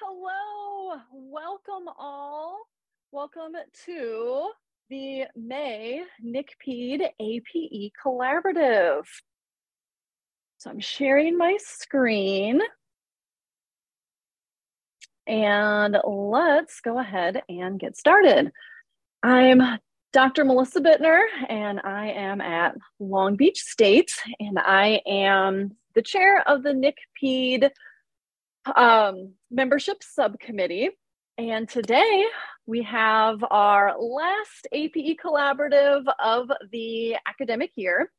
Hello, welcome all. Welcome to the May NCPEID APE Collaborative. So I'm sharing my screen. And let's go ahead and get started. I'm Dr. Melissa Bittner, and I am at Long Beach State, and I am the chair of the NCPEID um, membership subcommittee. And today we have our last APE collaborative of the academic year.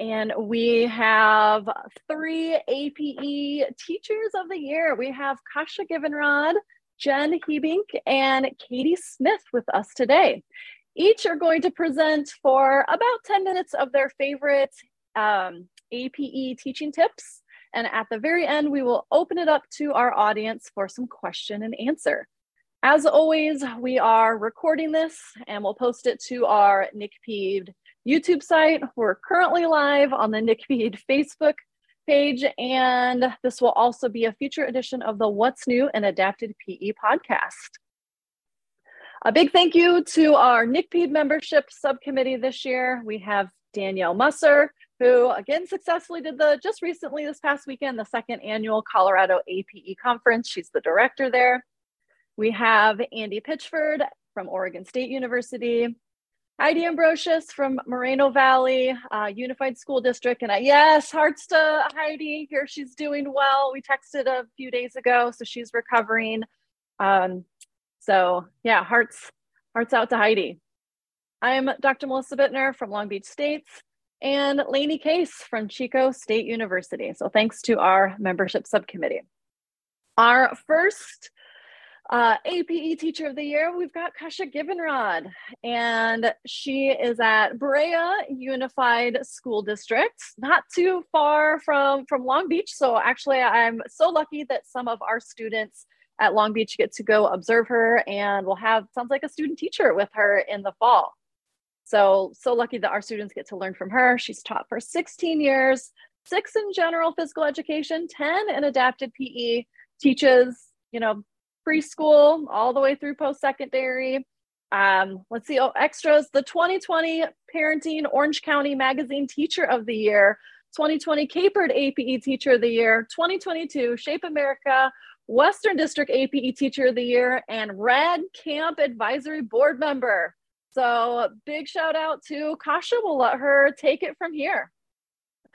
And we have three APE teachers of the year. We have Kasia Givenrod, Jen Heebink, and Katie Smith with us today. Each are going to present for about 10 minutes of their favorite um, APE teaching tips and at the very end, we will open it up to our audience for some question and answer. As always, we are recording this and we'll post it to our NCPEID YouTube site. We're currently live on the NCPEID Facebook page, and this will also be a future edition of the What's New in Adapted PE podcast. A big thank you to our NCPEID membership subcommittee this year. We have Danielle Musser, who again successfully did the just recently this past weekend the second annual Colorado APE conference. She's the director there. We have Andy Pitchford from Oregon State University, Heidi Ambrosius from Moreno Valley uh, Unified School District, and I, yes, hearts to Heidi. Here she's doing well. We texted a few days ago, so she's recovering. Um, so yeah, hearts hearts out to Heidi. I'm Dr. Melissa Bittner from Long Beach States and Lainey Case from Chico State University. So thanks to our membership subcommittee. Our first uh, APE Teacher of the Year, we've got Kasia Givenrod, and she is at Brea Unified School District, not too far from, from Long Beach. So actually, I'm so lucky that some of our students at Long Beach get to go observe her, and we'll have, sounds like a student teacher with her in the fall. So, so lucky that our students get to learn from her. She's taught for 16 years, six in general physical education, 10 in adapted PE, teaches, you know, preschool all the way through post secondary. Um, let's see, oh, extras the 2020 Parenting Orange County Magazine Teacher of the Year, 2020 CAHPERD APE Teacher of the Year, 2022 Shape America Western District APE Teacher of the Year, and Red Camp Advisory Board Member. So big shout out to Kasia. We'll let her take it from here.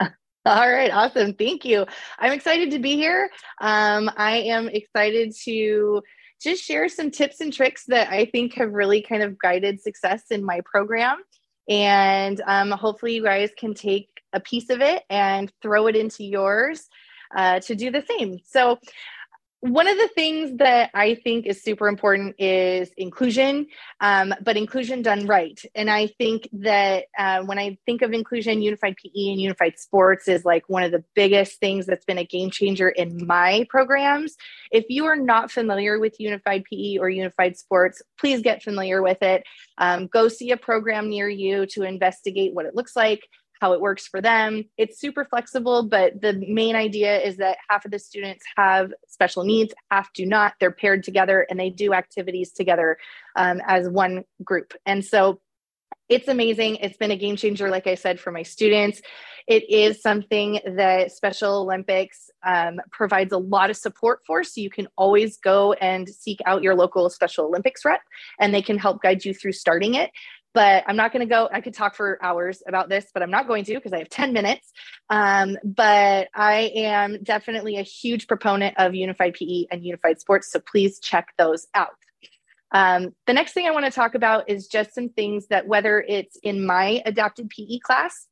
All right, awesome. Thank you. I'm excited to be here. Um, I am excited to just share some tips and tricks that I think have really kind of guided success in my program. And um, hopefully, you guys can take a piece of it and throw it into yours uh, to do the same. So, one of the things that I think is super important is inclusion, um, but inclusion done right. And I think that uh, when I think of inclusion, unified PE and unified sports is like one of the biggest things that's been a game changer in my programs. If you are not familiar with unified PE or unified sports, please get familiar with it. Um, go see a program near you to investigate what it looks like how it works for them. It's super flexible, but the main idea is that half of the students have special needs, half do not. They're paired together and they do activities together um, as one group. And so it's amazing. It's been a game changer, like I said, for my students. It is something that Special Olympics um, provides a lot of support for. So you can always go and seek out your local Special Olympics rep, and they can help guide you through starting it but I'm not going to go. I could talk for hours about this, but I'm not going to because I have 10 minutes. Um, but I am definitely a huge proponent of unified PE and unified sports. So please check those out. Um, the next thing I want to talk about is just some things that, whether it's in my adapted PE class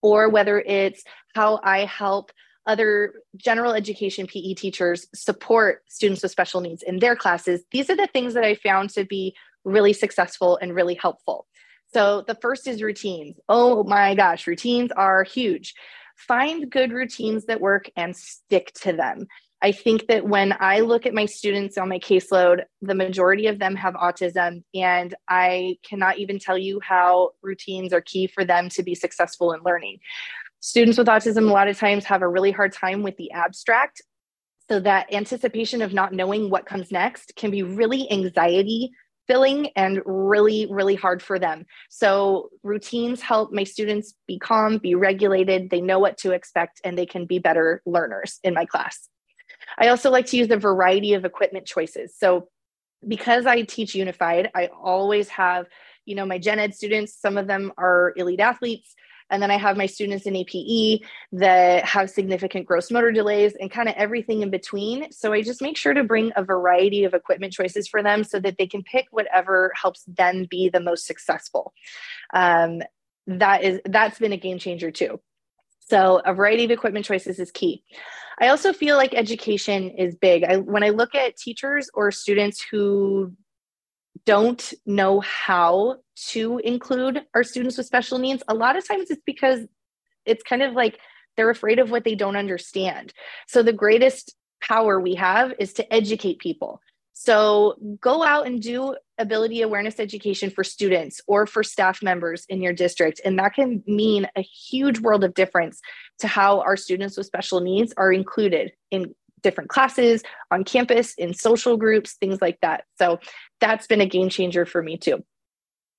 or whether it's how I help other general education PE teachers support students with special needs in their classes, these are the things that I found to be really successful and really helpful. So the first is routines. Oh my gosh, routines are huge. Find good routines that work and stick to them. I think that when I look at my students on my caseload, the majority of them have autism, and I cannot even tell you how routines are key for them to be successful in learning. Students with autism, a lot of times, have a really hard time with the abstract. So, that anticipation of not knowing what comes next can be really anxiety filling and really, really hard for them. So, routines help my students be calm, be regulated, they know what to expect, and they can be better learners in my class. I also like to use a variety of equipment choices. So because I teach unified, I always have, you know, my gen ed students, some of them are elite athletes. And then I have my students in APE that have significant gross motor delays and kind of everything in between. So I just make sure to bring a variety of equipment choices for them so that they can pick whatever helps them be the most successful. Um, that is that's been a game changer too. So a variety of equipment choices is key. I also feel like education is big. I, when I look at teachers or students who don't know how to include our students with special needs, a lot of times it's because it's kind of like they're afraid of what they don't understand. So the greatest power we have is to educate people. So go out and do ability awareness education for students or for staff members in your district. And that can mean a huge world of difference to how our students with special needs are included in different classes, on campus, in social groups, things like that. So that's been a game changer for me too.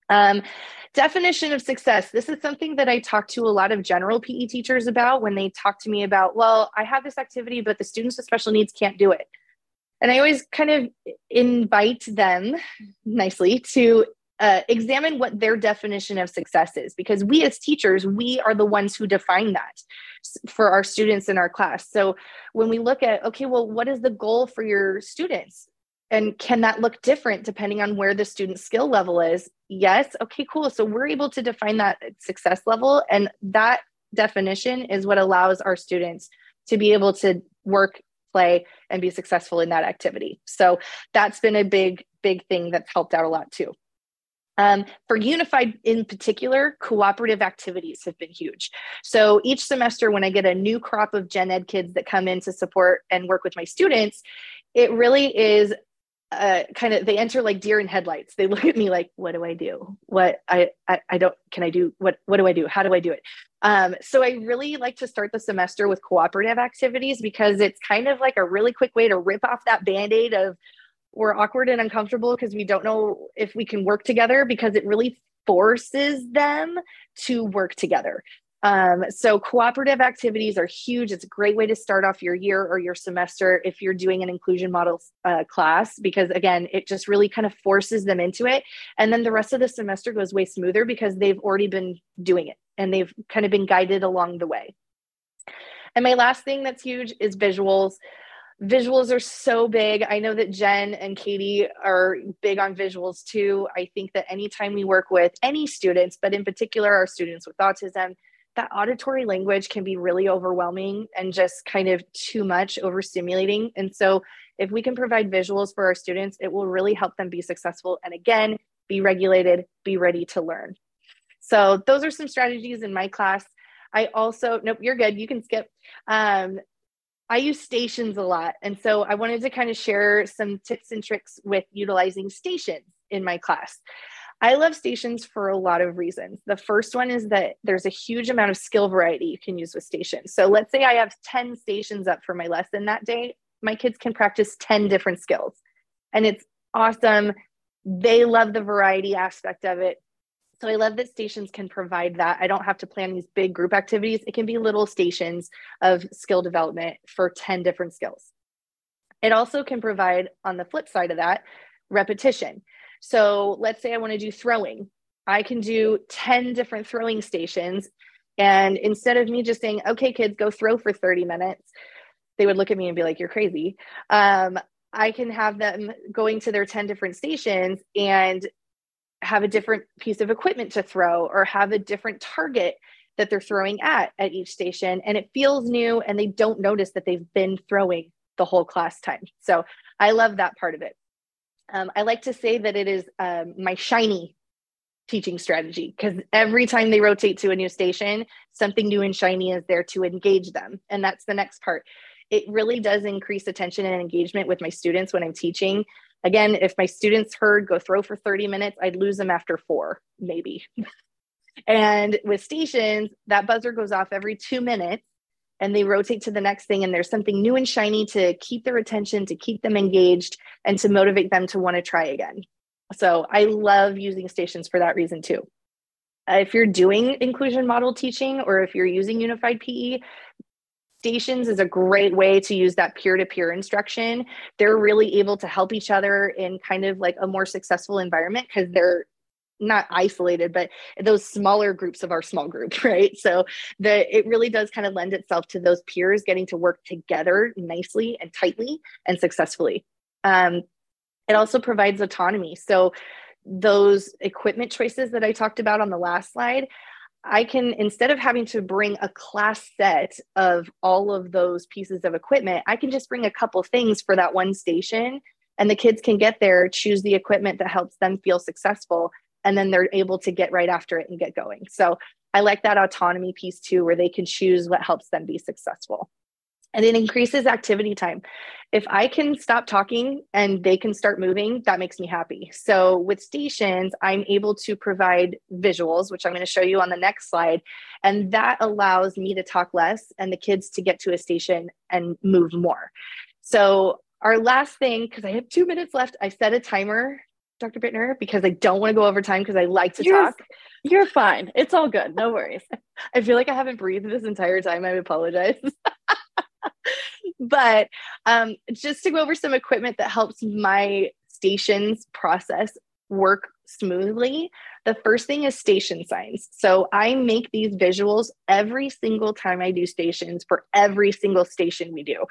Um, definition of success. This is something that I talk to a lot of general PE teachers about when they talk to me about, well, I have this activity, but the students with special needs can't do it. And I always kind of invite them nicely to uh, examine what their definition of success is because we as teachers we are the ones who define that for our students in our class so when we look at okay well what is the goal for your students and can that look different depending on where the student skill level is yes okay cool so we're able to define that success level and that definition is what allows our students to be able to work play and be successful in that activity. So that's been a big, big thing that's helped out a lot too. Um, for Unified in particular, cooperative activities have been huge. So each semester, when I get a new crop of gen ed kids that come in to support and work with my students, it really is uh, kind of they enter like deer in headlights. They look at me like, "What do I do? What I, I I don't can I do? What what do I do? How do I do it?" Um, so I really like to start the semester with cooperative activities because it's kind of like a really quick way to rip off that band-aid of we're awkward and uncomfortable because we don't know if we can work together because it really forces them to work together. Um, so cooperative activities are huge. It's a great way to start off your year or your semester if you're doing an inclusion model uh, class, because again, it just really kind of forces them into it. And then the rest of the semester goes way smoother because they've already been doing it and they've kind of been guided along the way. And my last thing that's huge is visuals. Visuals are so big. I know that Jen and Katie are big on visuals too. I think that anytime we work with any students, but in particular our students with autism, that auditory language can be really overwhelming and just kind of too much overstimulating. And so, if we can provide visuals for our students, it will really help them be successful and again, be regulated, be ready to learn. So, those are some strategies in my class. I also, nope, you're good. You can skip. Um, I use stations a lot. And so I wanted to kind of share some tips and tricks with utilizing stations in my class. I love stations for a lot of reasons. The first one is that there's a huge amount of skill variety you can use with stations. So let's say I have 10 stations up for my lesson that day. My kids can practice 10 different skills. And it's awesome. They love the variety aspect of it. So I love that stations can provide that. I don't have to plan these big group activities. It can be little stations of skill development for 10 different skills. It also can provide, on the flip side of that, repetition. So let's say I want to do throwing. I can do 10 different throwing stations. And instead of me just saying, okay, kids, go throw for 30 minutes, they would look at me and be like, you're crazy. Um, I can have them going to their 10 different stations and have a different piece of equipment to throw or have a different target that they're throwing at at each station. And it feels new and they don't notice that they've been throwing the whole class time. So I love that part of it. Um, I like to say that it is um, my shiny teaching strategy because every time they rotate to a new station, something new and shiny is there to engage them. And that's the next part it really does increase attention and engagement with my students when I'm teaching. Again, if my students heard go throw for 30 minutes, I'd lose them after four, maybe. and with stations, that buzzer goes off every two minutes and they rotate to the next thing and there's something new and shiny to keep their attention to keep them engaged and to motivate them to want to try again. So i love using stations for that reason too. Uh, if you're doing inclusion model teaching or if you're using unified pe stations is a great way to use that peer-to-peer instruction. They're really able to help each other in kind of like a more successful environment because they're not isolated but those smaller groups of our small group right? So the it really does kind of lend itself to those peers getting to work together nicely and tightly and successfully. Um, it also provides autonomy. So those equipment choices that i talked about on the last slide I can, instead of having to bring a class set of all of those pieces of equipment, I can just bring a couple things for that one station and the kids can get there, choose the equipment that helps them feel successful, and then they're able to get right after it and get going. So I like that autonomy piece too, where they can choose what helps them be successful. And it increases activity time. If I can stop talking and they can start moving, that makes me happy. So with stations, I'm able to provide visuals, which I'm going to show you on the next slide. And that allows me to talk less and the kids to get to a station and move more. So our last thing, because I have two minutes left, I set a timer Dr. Bittner, because I don't want to go over time because I like to you're, talk. You're fine. It's all good. No worries. I feel like I haven't breathed this entire time. I apologize. but um, just to go over some equipment that helps my stations process work smoothly, the first thing is station signs. So I make these visuals every single time I do stations for every single station we do.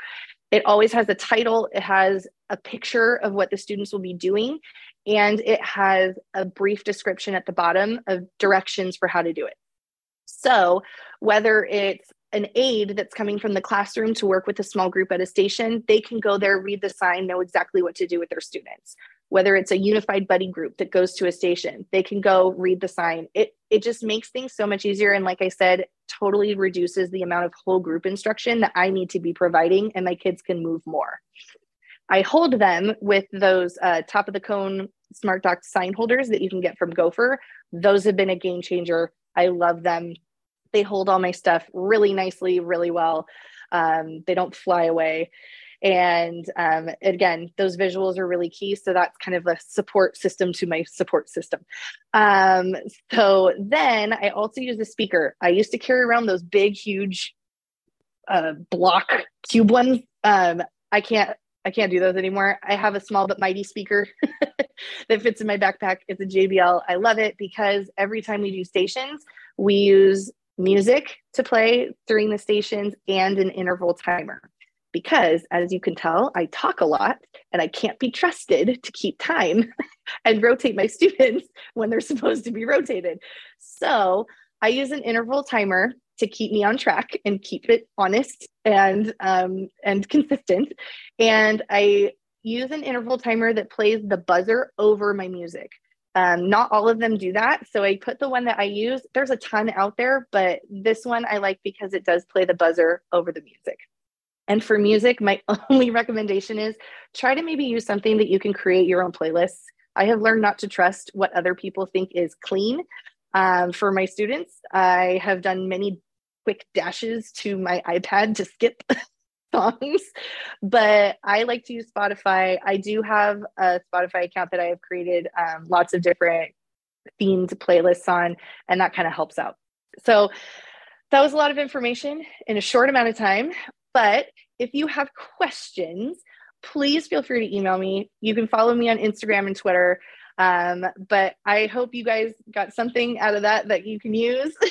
It always has a title, it has a picture of what the students will be doing, and it has a brief description at the bottom of directions for how to do it. So, whether it's an aide that's coming from the classroom to work with a small group at a station, they can go there, read the sign, know exactly what to do with their students. Whether it's a unified buddy group that goes to a station, they can go read the sign. It it just makes things so much easier and like I said, totally reduces the amount of whole group instruction that I need to be providing and my kids can move more. I hold them with those uh, top of the cone smart dock sign holders that you can get from Gopher. Those have been a game changer. I love them. They hold all my stuff really nicely, really well. Um, they don't fly away. And um, again, those visuals are really key. So that's kind of a support system to my support system. Um, so then I also use a speaker. I used to carry around those big, huge uh, block cube ones. Um, I can't I can't do those anymore. I have a small but mighty speaker that fits in my backpack. It's a JBL. I love it because every time we do stations, we use music to play during the stations and an interval timer. Because as you can tell, I talk a lot and I can't be trusted to keep time and rotate my students when they're supposed to be rotated. So I use an interval timer to keep me on track and keep it honest and um, and consistent. And I use an interval timer that plays the buzzer over my music. Um, not all of them do that. So I put the one that I use. There's a ton out there, but this one I like because it does play the buzzer over the music. And for music, my only recommendation is try to maybe use something that you can create your own playlists. I have learned not to trust what other people think is clean. Um, for my students, I have done many quick dashes to my iPad to skip songs, but I like to use Spotify. I do have a Spotify account that I have created um, lots of different themed playlists on, and that kind of helps out. So that was a lot of information in a short amount of time. But if you have questions, please feel free to email me. You can follow me on Instagram and Twitter. Um, but I hope you guys got something out of that that you can use.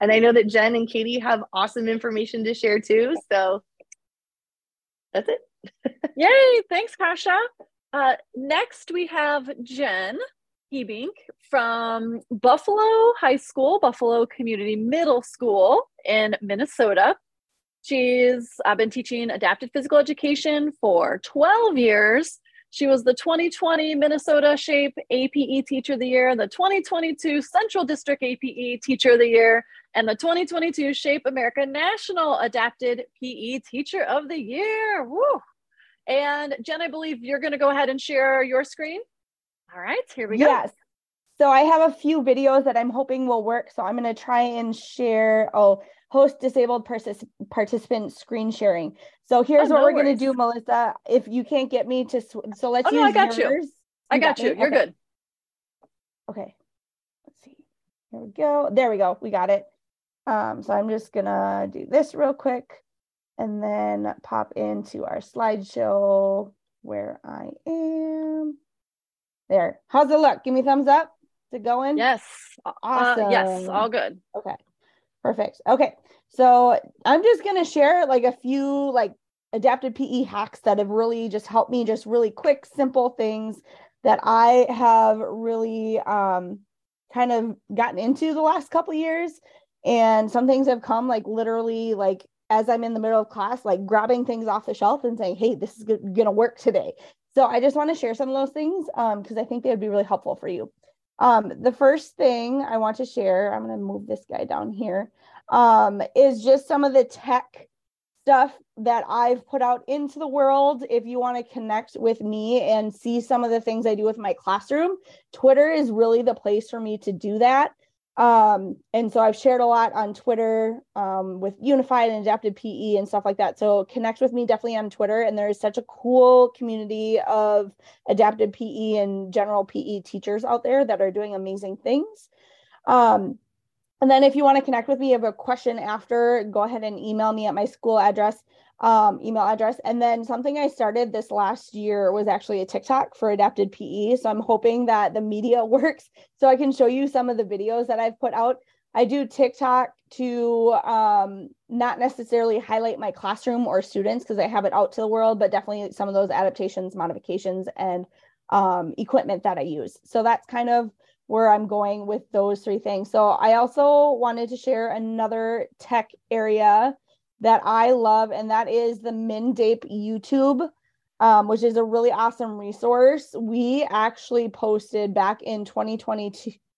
And I know that Jen and Katie have awesome information to share too. So that's it. Yay. Thanks, Kasia. Uh, next, we have Jen Heebink from Buffalo High School, Buffalo Community Middle School in Minnesota. She's I've been teaching adapted physical education for 12 years. She was the 2020 Minnesota Shape APE Teacher of the Year, the 2022 Central District APE Teacher of the Year, and the 2022 Shape America National Adapted PE Teacher of the Year. Woo! And Jen, I believe you're going to go ahead and share your screen. All right, here we go. Yes. So I have a few videos that I'm hoping will work. So I'm going to try and share. Oh, host disabled partic- participant screen sharing. So here's oh, what no we're going to do, Melissa. If you can't get me to, sw- so let's oh, use no, I got yours. you. I got, got you. You're okay. good. Okay. Let's see. Here we go. There we go. We got it. Um, so I'm just gonna do this real quick and then pop into our slideshow where I am. There. How's it look? Give me thumbs up. Is it going? Yes. Awesome. Uh, yes. All good. Okay. Perfect. Okay. So I'm just going to share like a few like adapted PE hacks that have really just helped me, just really quick, simple things that I have really um, kind of gotten into the last couple years. And some things have come like literally like as I'm in the middle of class, like grabbing things off the shelf and saying, hey, this is going to work today. So I just want to share some of those things because um, I think they would be really helpful for you. Um, the first thing I want to share, I'm going to move this guy down here, um, is just some of the tech stuff that I've put out into the world. If you want to connect with me and see some of the things I do with my classroom, Twitter is really the place for me to do that. Um, and so I've shared a lot on Twitter um, with Unified and Adapted PE and stuff like that. So connect with me definitely on Twitter. And there is such a cool community of adapted PE and general PE teachers out there that are doing amazing things. Um, and then if you want to connect with me, have a question after, go ahead and email me at my school address um, email address. And then something I started this last year was actually a TikTok for adapted PE. So I'm hoping that the media works so I can show you some of the videos that I've put out. I do TikTok to um, not necessarily highlight my classroom or students because I have it out to the world, but definitely some of those adaptations, modifications, and um, equipment that I use. So that's kind of where I'm going with those three things. So I also wanted to share another tech area that I love, and that is the MnDAPE YouTube, um, which is a really awesome resource. We actually posted back in 2020,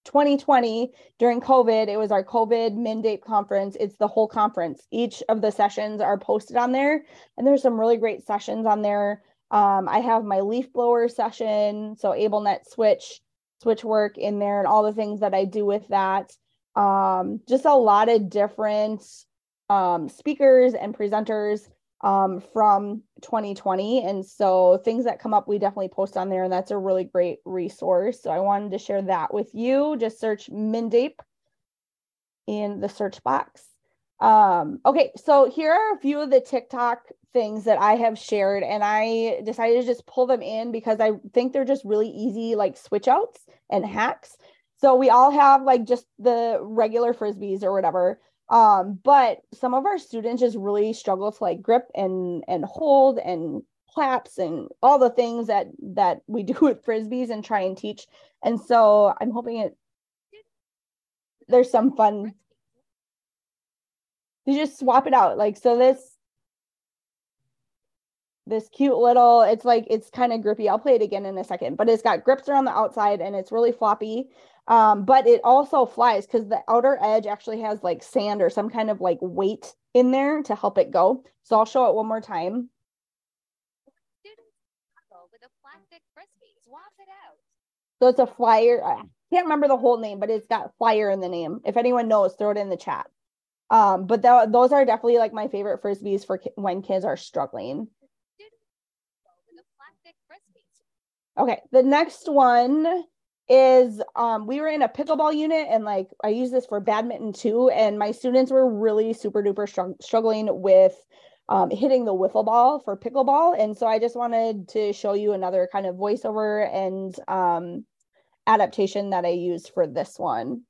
2020 during COVID. It was our COVID MnDAPE conference. It's the whole conference. Each of the sessions are posted on there, and there's some really great sessions on there. Um, I have my leaf blower session, so AbleNet switch, switch work in there, and all the things that I do with that. Um, just a lot of different um, speakers and presenters um, from 2020. And so things that come up, we definitely post on there, and that's a really great resource. So I wanted to share that with you. Just search MnDAPE in the search box. Um, okay, so here are a few of the TikTok things that I have shared, and I decided to just pull them in because I think they're just really easy, like switch outs and hacks. So we all have like just the regular frisbees or whatever um, but some of our students just really struggle to like grip and and hold and claps and all the things that that we do with frisbees and try and teach. And so I'm hoping it there's some fun. You just swap it out. Like so this this cute little it's like it's kind of grippy i'll play it again in a second but it's got grips around the outside and it's really floppy um, but it also flies because the outer edge actually has like sand or some kind of like weight in there to help it go. So I'll show it one more time. So it's a flyer. I can't remember the whole name, but it's got flyer in the name. If anyone knows, throw it in the chat. Um, but th- those are definitely like my favorite frisbees for ki- when kids are struggling. Okay, the next one is um, we were in a pickleball unit and like I use this for badminton too. And my students were really super duper str- struggling with um, hitting the wiffle ball for pickleball. And so I just wanted to show you another kind of voiceover and um, adaptation that I used for this one.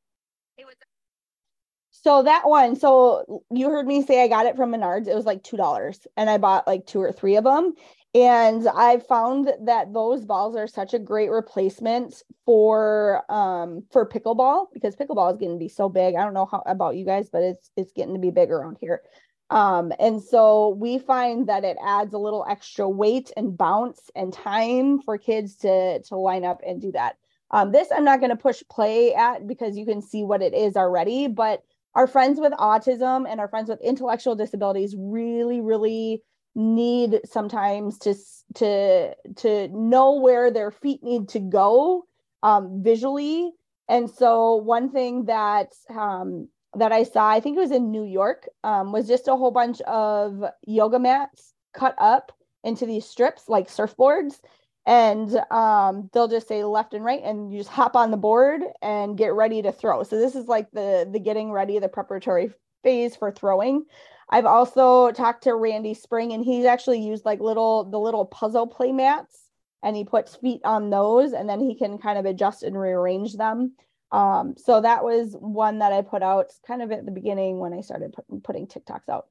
So that one, so you heard me say I got it from Menards. It was like two dollars, and I bought like two or three of them. And I found that those balls are such a great replacement for um for pickleball because pickleball is getting to be so big. I don't know how about you guys, but it's it's getting to be big around here. Um, and so we find that it adds a little extra weight and bounce and time for kids to to line up and do that. Um, this I'm not going to push play at because you can see what it is already, but our friends with autism and our friends with intellectual disabilities really, really need sometimes to to to know where their feet need to go um, visually. And so one thing that um, that I saw, I think it was in New York, um, was just a whole bunch of yoga mats cut up into these strips like surfboards. And um, they'll just say left and right, and you just hop on the board and get ready to throw. So this is like the the getting ready, the preparatory phase for throwing. I've also talked to Randy Spring, and he's actually used like little the little puzzle play mats, and he puts feet on those, and then he can kind of adjust and rearrange them. Um, so that was one that I put out kind of at the beginning when I started put, putting TikToks out.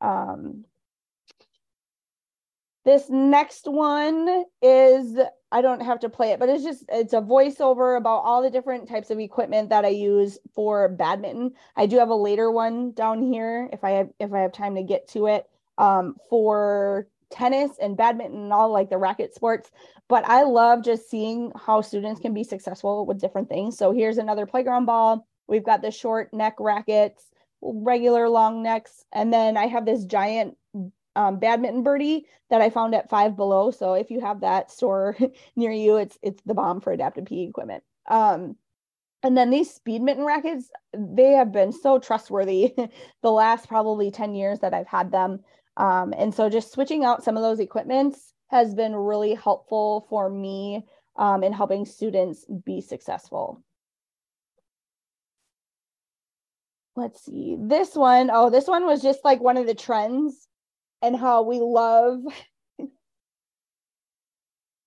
Um, this next one is I don't have to play it, but it's just it's a voiceover about all the different types of equipment that I use for badminton. I do have a later one down here if I have if I have time to get to it um, for tennis and badminton and all like the racket sports. But I love just seeing how students can be successful with different things. So here's another playground ball. We've got the short neck rackets, regular long necks, and then I have this giant um, badminton birdie that I found at Five Below. So if you have that store near you, it's it's the bomb for adaptive PE equipment. Um, and then these speed mitten rackets, they have been so trustworthy the last probably 10 years that I've had them. Um, and so just switching out some of those equipments has been really helpful for me um, in helping students be successful. Let's see, this one, oh, this one was just like one of the trends and how we love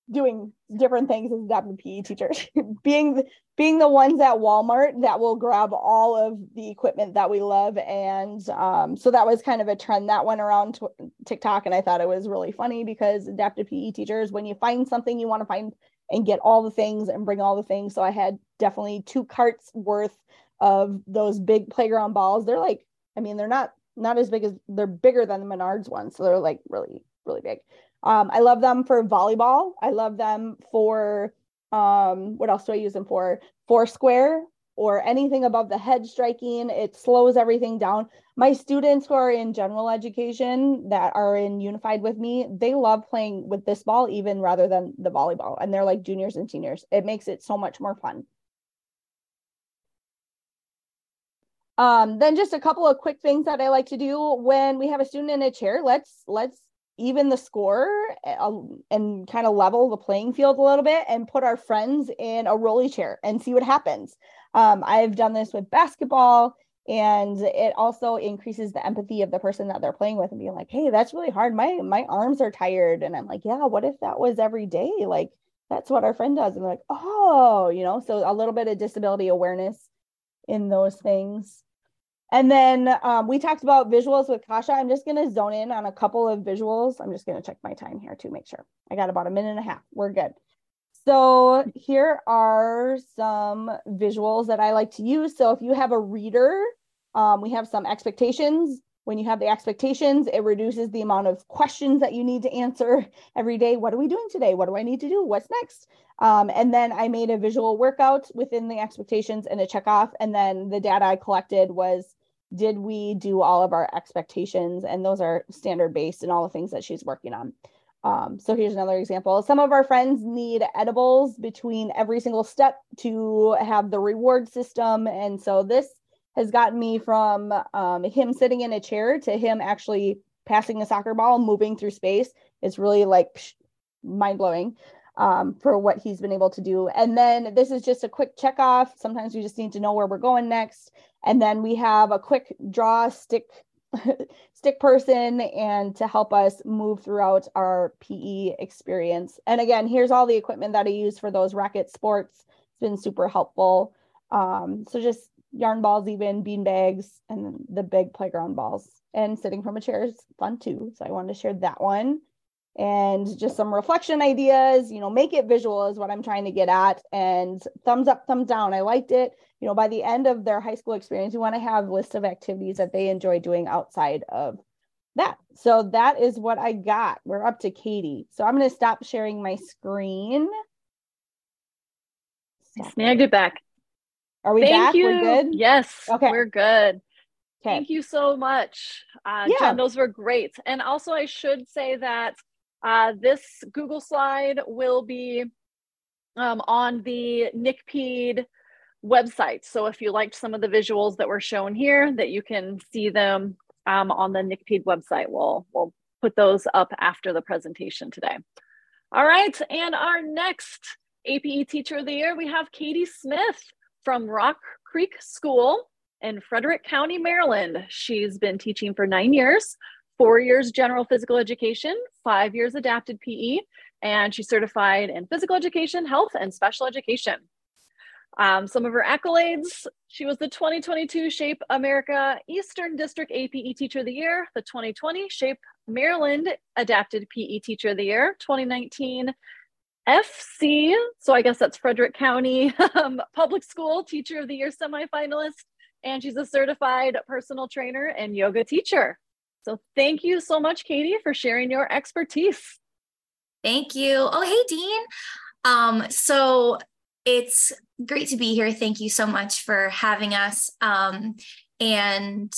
doing different things as adaptive PE teachers, being being the ones at Walmart that will grab all of the equipment that we love, and um, so that was kind of a trend that went around t- TikTok, and I thought it was really funny because adaptive PE teachers, when you find something you want to find and get all the things and bring all the things, so I had definitely two carts worth of those big playground balls. They're like, I mean, they're not not as big as they're bigger than the Menards ones, so they're like really really big. Um, I love them for volleyball. I love them for um, what else do I use them for? Foursquare or anything above the head striking. It slows everything down. My students who are in general education that are in unified with me, they love playing with this ball even rather than the volleyball. And they're like juniors and seniors. It makes it so much more fun. Um, then just a couple of quick things that I like to do when we have a student in a chair. Let's let's even the score uh, and kind of level the playing field a little bit and put our friends in a rolly chair and see what happens. Um, I've done this with basketball and it also increases the empathy of the person that they're playing with and being like, hey, that's really hard. My my arms are tired. And I'm like, yeah, what if that was every day? Like that's what our friend does. And like, oh, you know, so a little bit of disability awareness in those things. And then um, we talked about visuals with Kasia. I'm just going to zone in on a couple of visuals. I'm just going to check my time here to make sure. I got about a minute and a half. We're good. So here are some visuals that I like to use. So if you have a reader, um, we have some expectations. When you have the expectations, it reduces the amount of questions that you need to answer every day. What are we doing today? What do I need to do? What's next? Um, and then I made a visual workout within the expectations and a check off. And then the data I collected was did we do all of our expectations and those are standard based and all the things that she's working on um, so here's another example some of our friends need edibles between every single step to have the reward system and so this has gotten me from um, him sitting in a chair to him actually passing a soccer ball moving through space it's really like mind-blowing um, for what he's been able to do. And then this is just a quick check off. Sometimes we just need to know where we're going next. And then we have a quick draw stick stick person and to help us move throughout our PE experience. And again, here's all the equipment that I use for those racket sports. It's been super helpful. Um, so just yarn balls, even bean bags, and the big playground balls. And sitting from a chair is fun too. So I wanted to share that one and just some reflection ideas you know make it visual is what i'm trying to get at and thumbs up thumbs down i liked it you know by the end of their high school experience you want to have list of activities that they enjoy doing outside of that. So that is what I got. We're up to Katie. So I'm going to stop sharing my screen. Snagged it back. Are we Thank back? you. We're good? Yes. Okay. We're good. Okay. Thank you so much. Uh, Yeah. Jen, those were great. And also, I should say that uh, this Google slide will be um, on the NCPEID website. So if you liked some of the visuals that were shown here, that you can see them um, on the NCPEID website. We'll, we'll put those up after the presentation today. All right, and our next APE Teacher of the Year, we have Katie Smith from Rock Creek School in Frederick County, Maryland. She's been teaching for nine years, four years general physical education, five years adapted PE, and she's certified in physical education, health, and special education. Um, some of her accolades she was the 2022 Shape America Eastern District APE Teacher of the Year, the 2020 Shape Maryland Adapted PE Teacher of the Year, 2019 FC, so I guess that's Frederick County um, Public School Teacher of the Year semifinalist, and she's a certified personal trainer and yoga teacher. So thank you so much, Katie, for sharing your expertise. Thank you. Oh, hey, Dean. Um, so it's great to be here. Thank you so much for having us. Um, and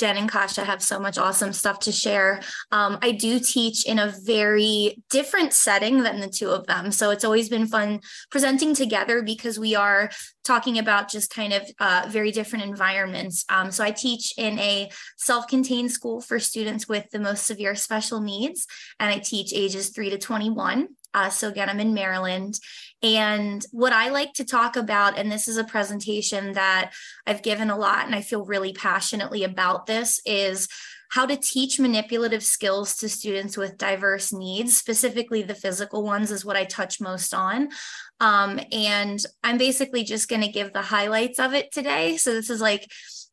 Jen and Kasia have so much awesome stuff to share. Um, I do teach in a very different setting than the two of them. So it's always been fun presenting together because we are talking about just kind of uh, very different environments. Um, so I teach in a self contained school for students with the most severe special needs, and I teach ages 3 to 21. Uh, so again, I'm in Maryland. And what I like to talk about, and this is a presentation that I've given a lot and I feel really passionately about this, is how to teach manipulative skills to students with diverse needs, specifically the physical ones, is what I touch most on. Um, and I'm basically just going to give the highlights of it today. So this is like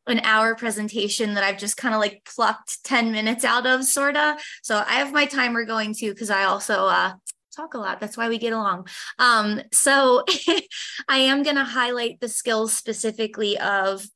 an hour presentation that I've just kind of like plucked 10 minutes out of, sort of. So I have my timer going too, because I also uh, talk a lot. That's why we get along. Um, so I am going to highlight the skills specifically of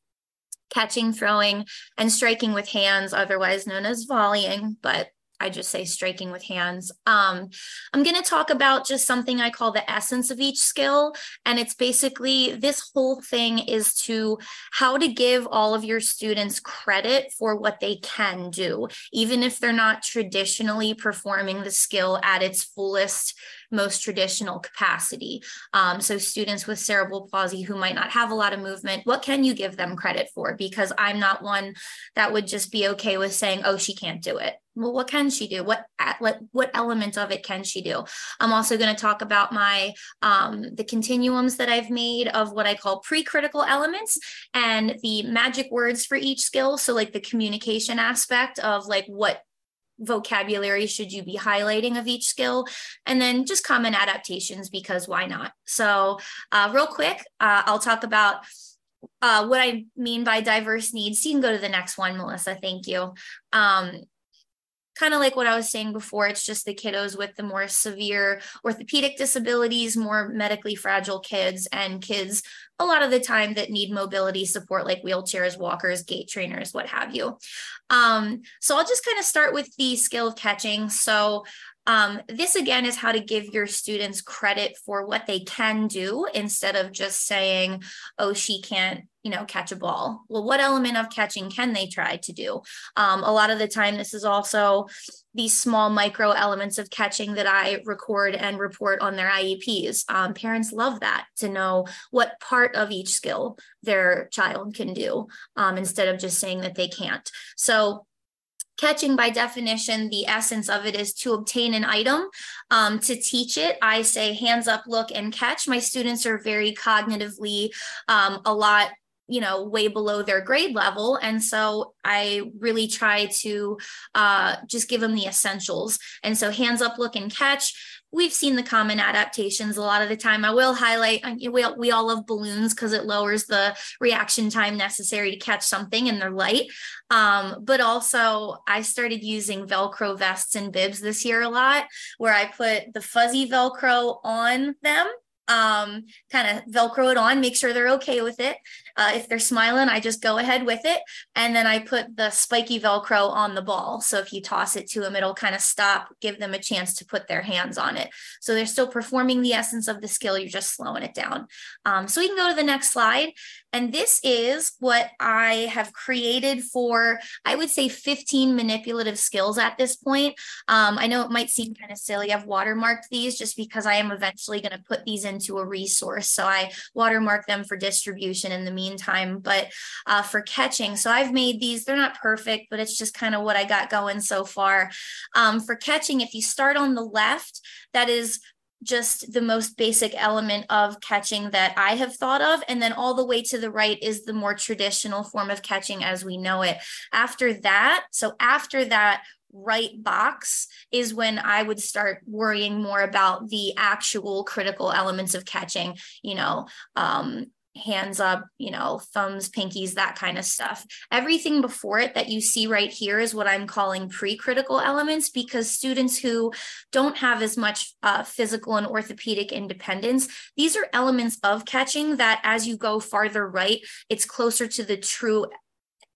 catching, throwing, and striking with hands, otherwise known as volleying, but I just say striking with hands. Um, I'm going to talk about just something I call the essence of each skill. And it's basically this whole thing is to how to give all of your students credit for what they can do, even if they're not traditionally performing the skill at its fullest most traditional capacity. Um, so, students with cerebral palsy who might not have a lot of movement, what can you give them credit for? Because I'm not one that would just be okay with saying, oh, she can't do it. Well, what can she do? What what element of it can she do? I'm also going to talk about my um, the continuums that I've made of what I call pre-critical elements and the magic words for each skill. So, like the communication aspect of like what vocabulary should you be highlighting of each skill? And then just common adaptations because why not? So uh, real quick uh, i'll talk about uh, what i mean by diverse needs. You can go to the next one melissa. Thank you. Um, kind of like what I was saying before, it's just the kiddos with the more severe orthopedic disabilities, more medically fragile kids, and kids a lot of the time that need mobility support, like wheelchairs, walkers, gait trainers, what have you. Um, so I'll just kind of start with the skill of catching. So um, this again is how to give your students credit for what they can do instead of just saying, oh, she can't, you know, catch a ball. Well, what element of catching can they try to do? Um, a lot of the time, this is also these small micro elements of catching that I record and report on their IEPs. Um, parents love that to know what part of each skill their child can do um, instead of just saying that they can't. So catching by definition the essence of it is to obtain an item um, to teach it i say hands up look and catch my students are very cognitively um, a lot you know way below their grade level and so i really try to uh, just give them the essentials and so hands up look and catch we've seen the common adaptations a lot of the time. I will highlight we, we all love balloons because it lowers the reaction time necessary to catch something and they're light. Um, but also, I started using Velcro vests and bibs this year a lot, where I put the fuzzy Velcro on them um, kind of Velcro it on, make sure they're okay with it. Uh, if they're smiling, I just go ahead with it. And then I put the spiky Velcro on the ball. So if you toss it to them, it'll kind of stop, give them a chance to put their hands on it. So they're still performing the essence of the skill, you're just slowing it down. Um, so we can go to the next slide. And this is what I have created for, I would say 15 manipulative skills at this point. Um, I know it might seem kind of silly. I've watermarked these just because I am eventually going to put these into a resource. So I watermark them for distribution in the meantime, but uh, for catching. So I've made these, they're not perfect, but it's just kind of what I got going so far. Um, for catching, if you start on the left, that is just the most basic element of catching that I have thought of. And then all the way to the right is the more traditional form of catching as we know it. After that, so after that, right box is when I would start worrying more about the actual critical elements of catching, you know, um, hands up, you know, thumbs, pinkies, that kind of stuff. Everything before it that you see right here is what I'm calling pre critical elements because students who don't have as much uh, physical and orthopedic independence, these are elements of catching that as you go farther right, it's closer to the true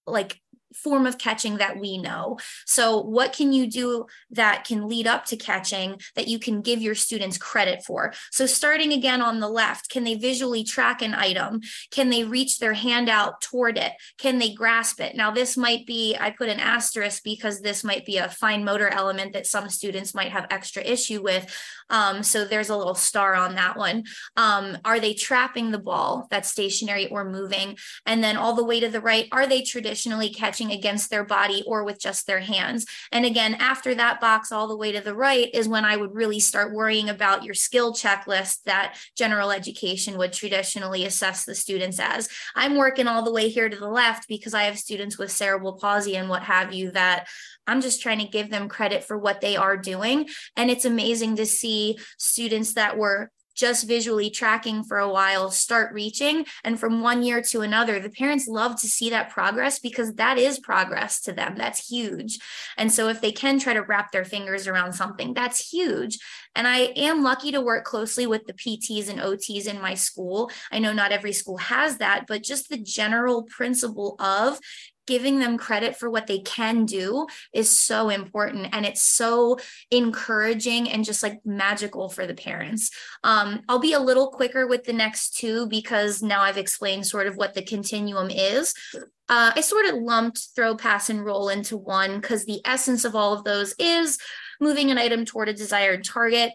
like form of catching that we know. So, what can you do that can lead up to catching that you can give your students credit for? So, starting again on the left, can they visually track an item? Can they reach their hand out toward it? Can they grasp it? Now, this might be, I put an asterisk because this might be a fine motor element that some students might have extra issue with. Um, so, there's a little star on that one. Um, are they trapping the ball that's stationary or moving? And then all the way to the right, are they traditionally catching? against their body or with just their hands. And again, after that box all the way to the right is when I would really start worrying about your skill checklist that general education would traditionally assess the students as. I'm working all the way here to the left because I have students with cerebral palsy and what have you that I'm just trying to give them credit for what they are doing. And it's amazing to see students that were just visually tracking for a while start reaching. And from one year to another the parents love to see that progress because that is progress to them. That's huge. And so if they can try to wrap their fingers around something that's huge. And i am lucky to work closely with the pts and ots in my school. I know not every school has that but just the general principle of giving them credit for what they can do is so important and it's so encouraging and just like magical for the parents. Um, i'll be a little quicker with the next two because now i've explained sort of what the continuum is. Uh, i sort of lumped throw pass and roll into one because the essence of all of those is moving an item toward a desired target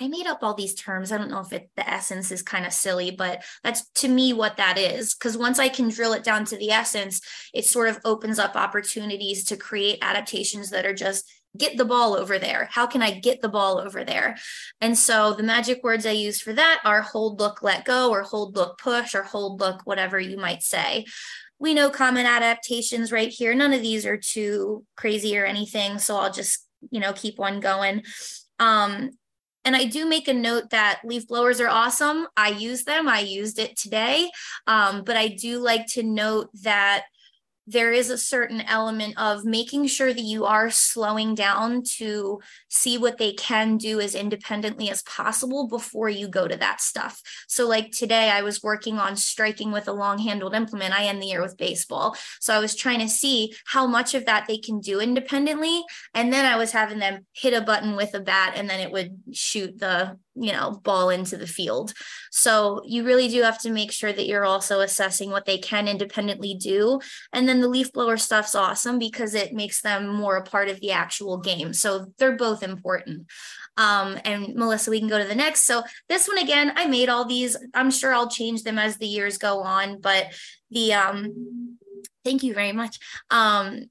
I made up all these terms. I don't know if it, the essence is kind of silly, but that's to me what that is. Because once I can drill it down to the essence, it sort of opens up opportunities to create adaptations that are just get the ball over there. How can I get the ball over there? And so the magic words I use for that are hold, look, let go, or hold, look, push, or hold, look, whatever you might say. We know common adaptations right here. None of these are too crazy or anything. So I'll just, you know, keep one going. Um, and I do make a note that leaf blowers are awesome. I use them. I used it today. Um, but I do like to note that there is a certain element of making sure that you are slowing down to see what they can do as independently as possible before you go to that stuff. So, like today, I was working on striking with a long handled implement. I end the year with baseball. So, I was trying to see how much of that they can do independently. And then I was having them hit a button with a bat and then it would shoot the you know ball into the field. So you really do have to make sure that you're also assessing what they can independently do. And then the leaf blower stuff's awesome because it makes them more a part of the actual game. So they're both important. Um, and melissa we can go to the next. So this one again i made all these. I'm sure i'll change them as the years go on but the um thank you very much. Um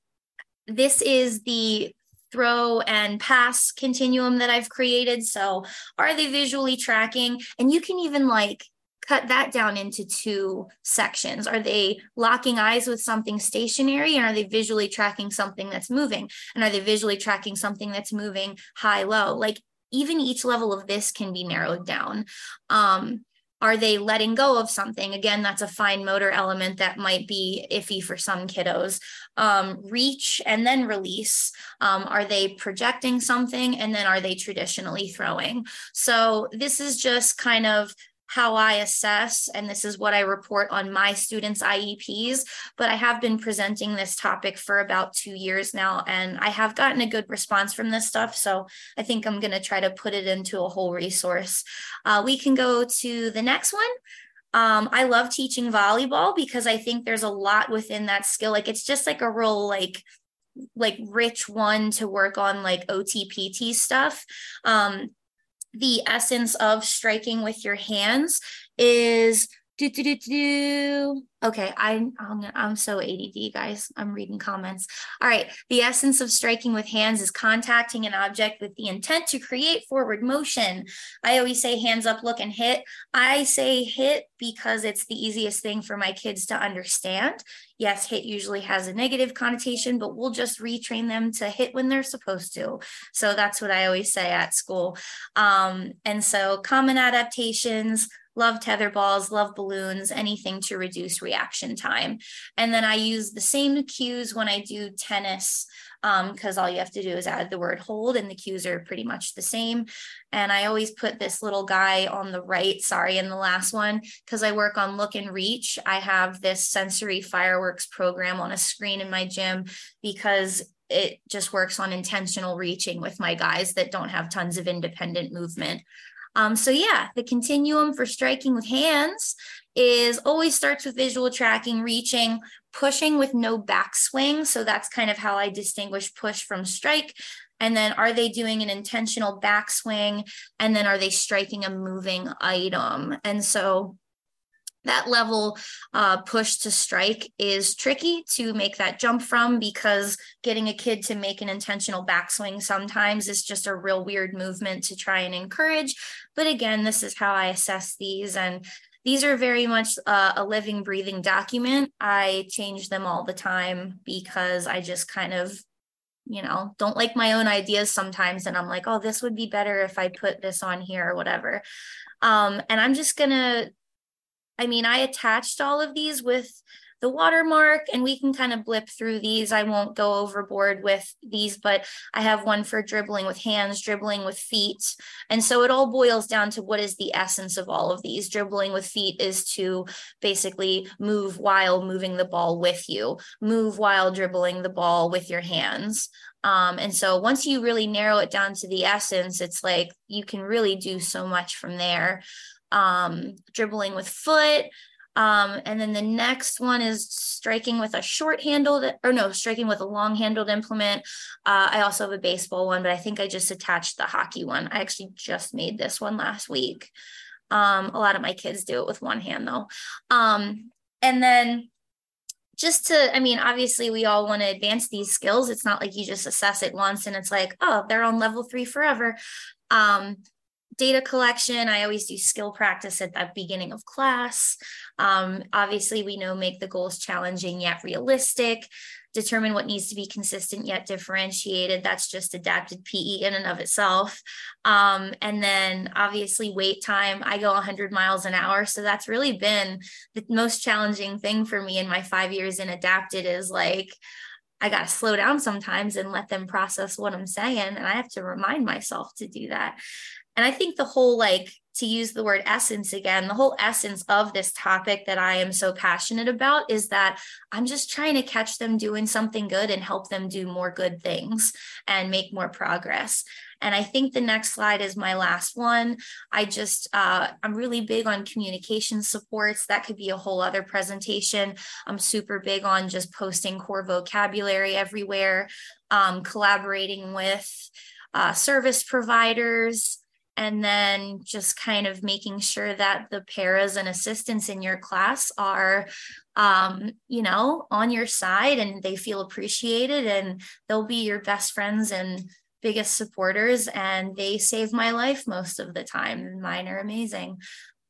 this is the throw and pass continuum that I've created. So are they visually tracking? And you can even like cut that down into two sections. Are they locking eyes with something stationary and are they visually tracking something that's moving? And are they visually tracking something that's moving high, low? Like even each level of this can be narrowed down. Um, are they letting go of something? Again, that's a fine motor element that might be iffy for some kiddos. Um, reach and then release. Um, are they projecting something and then are they traditionally throwing? So this is just kind of how I assess, and this is what I report on my students' IEPs. But I have been presenting this topic for about two years now, and I have gotten a good response from this stuff. So I think I'm going to try to put it into a whole resource. Uh, we can go to the next one. Um, I love teaching volleyball because I think there's a lot within that skill. Like it's just like a real like like rich one to work on like OTPT stuff. Um, the essence of striking with your hands is do, do, do, do. Okay, I, I'm, I'm so ADD, guys. I'm reading comments. All right. The essence of striking with hands is contacting an object with the intent to create forward motion. I always say hands up, look, and hit. I say hit because it's the easiest thing for my kids to understand. Yes, hit usually has a negative connotation, but we'll just retrain them to hit when they're supposed to. So that's what I always say at school. Um, and so common adaptations love tether balls, love balloons, anything to reduce reaction time. And then I use the same cues when I do tennis because um, all you have to do is add the word hold and the cues are pretty much the same. And I always put this little guy on the right, sorry, in the last one, because I work on look and reach. I have this sensory fireworks program on a screen in my gym because it just works on intentional reaching with my guys that don't have tons of independent movement. Um, so yeah, the continuum for striking with hands is always starts with visual tracking, reaching, pushing with no backswing. So that's kind of how I distinguish push from strike. And then are they doing an intentional backswing? And then are they striking a moving item? And so that level uh, push to strike is tricky to make that jump from because getting a kid to make an intentional backswing sometimes is just a real weird movement to try and encourage. But again, this is how I assess these. And these are very much uh, a living, breathing document. I change them all the time because I just kind of you know don't like my own ideas sometimes and i'm like oh this would be better if i put this on here or whatever um, and i'm just gonna I mean, I attached all of these with the watermark and we can kind of blip through these. I won't go overboard with these, but I have one for dribbling with hands, dribbling with feet. And so it all boils down to what is the essence of all of these. Dribbling with feet is to basically move while moving the ball with you, move while dribbling the ball with your hands. Um, and so once you really narrow it down to the essence, it's like you can really do so much from there um, dribbling with foot. Um, and then the next one is striking with a short handled, or no, striking with a long handled implement. Uh, I also have a baseball one, but I think I just attached the hockey one. I actually just made this one last week. Um, a lot of my kids do it with one hand though. Um, and then just to, I mean, obviously we all want to advance these skills. It's not like you just assess it once and it's like, oh, they're on level three forever. Um, data collection. I always do skill practice at the beginning of class. Um, obviously, we know make the goals challenging yet realistic, determine what needs to be consistent yet differentiated. That's just adapted PE in and of itself. Um, and then obviously, wait time. I go 100 miles an hour. So that's really been the most challenging thing for me in my five years in adapted is like, I got to slow down sometimes and let them process what I'm saying. And I have to remind myself to do that. And I think the whole, like, to use the word essence again, the whole essence of this topic that I am so passionate about is that I'm just trying to catch them doing something good and help them do more good things and make more progress. And I think the next slide is my last one. I just, uh, I'm really big on communication supports. That could be a whole other presentation. I'm super big on just posting core vocabulary everywhere, um, collaborating with uh, service providers and then just kind of making sure that the paras and assistants in your class are um, you know on your side and they feel appreciated and they'll be your best friends and biggest supporters and they save my life most of the time. Mine are amazing.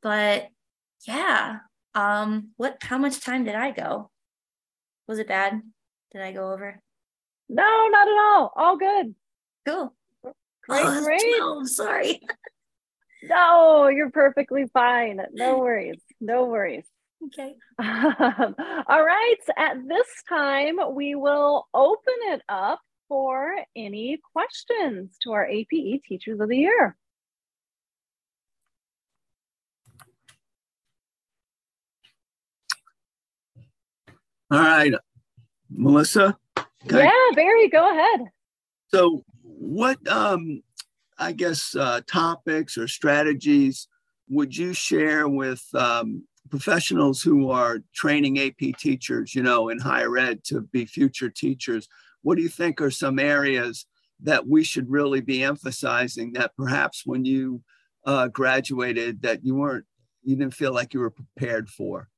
But yeah um what how much time did i go? Was it bad? Did i go over? No not at all. All good. Cool Great, oh, great. sorry. No, you're perfectly fine. No worries. No worries. Okay. Um, all right. At this time, we will open it up for any questions to our APE Teachers of the Year. All right, Melissa. Yeah, Barry, go ahead. So, what um, I guess uh, topics or strategies would you share with um, professionals who are training AP teachers, you know, in higher ed to be future teachers? What do you think are some areas that we should really be emphasizing that perhaps when you uh, graduated that you weren't, you didn't feel like you were prepared for?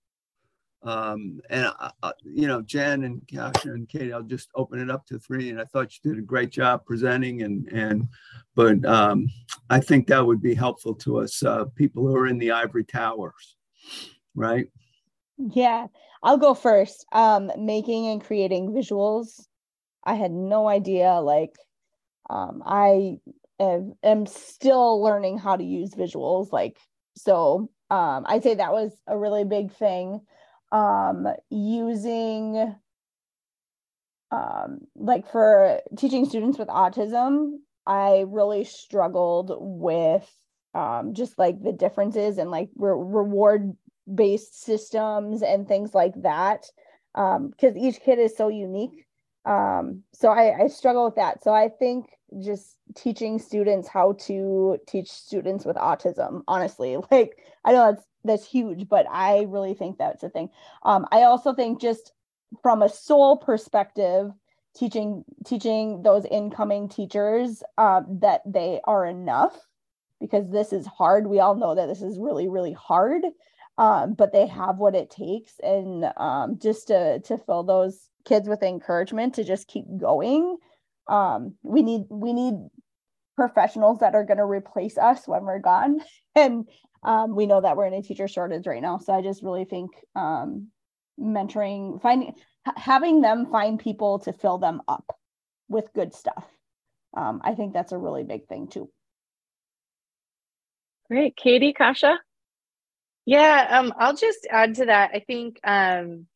Um, and uh, you know, Jen and Kasia and Katie, I'll just open it up to three. And I thought you did a great job presenting, and and but um, I think that would be helpful to us uh, people who are in the ivory towers, right? Yeah, I'll go first. Um, making and creating visuals. I had no idea. Like, um, I am, am still learning how to use visuals. Like, so um, I'd say that was a really big thing um, using um, like for teaching students with autism, I really struggled with um, just like the differences and like re- reward based systems and things like that because um, each kid is so unique. Um, so I, I struggle with that. So I think just teaching students how to teach students with autism, honestly, like I know that's that's huge, but I really think that's a thing. Um, I also think just from a soul perspective, teaching teaching those incoming teachers uh, that they are enough because this is hard. We all know that this is really really hard, um, but they have what it takes, and um, just to to fill those kids with encouragement to just keep going. Um, we need we need professionals that are going to replace us when we're gone and um, we know that we're in a teacher shortage right now so i just really think um, mentoring finding having them find people to fill them up with good stuff. Um, i think that's a really big thing too. Great. Katie Kasia? Yeah um, i'll just add to that. I think um,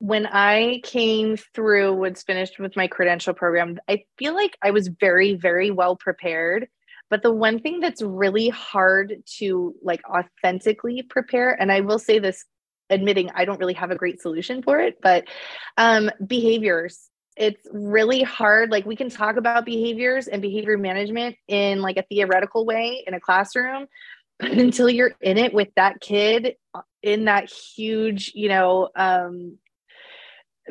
when I came through, was finished with my credential program, I feel like I was very, very well prepared. But the one thing that's really hard to like authentically prepare, and I will say this admitting I don't really have a great solution for it, but um, behaviors. It's really hard. Like we can talk about behaviors and behavior management in like a theoretical way in a classroom, but until you're in it with that kid uh, in that huge, you know, um,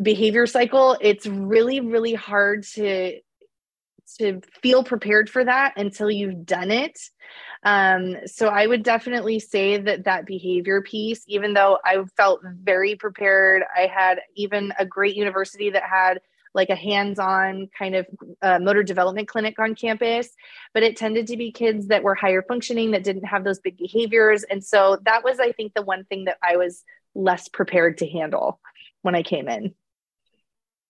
behavior cycle, it's really, really hard to to feel prepared for that until you've done it. Um, so I would definitely say that that behavior piece, even though I felt very prepared, I had even a great university that had like a hands-on kind of uh, motor development clinic on campus but it tended to be kids that were higher functioning that didn't have those big behaviors and so that was i think the one thing that i was less prepared to handle when i came in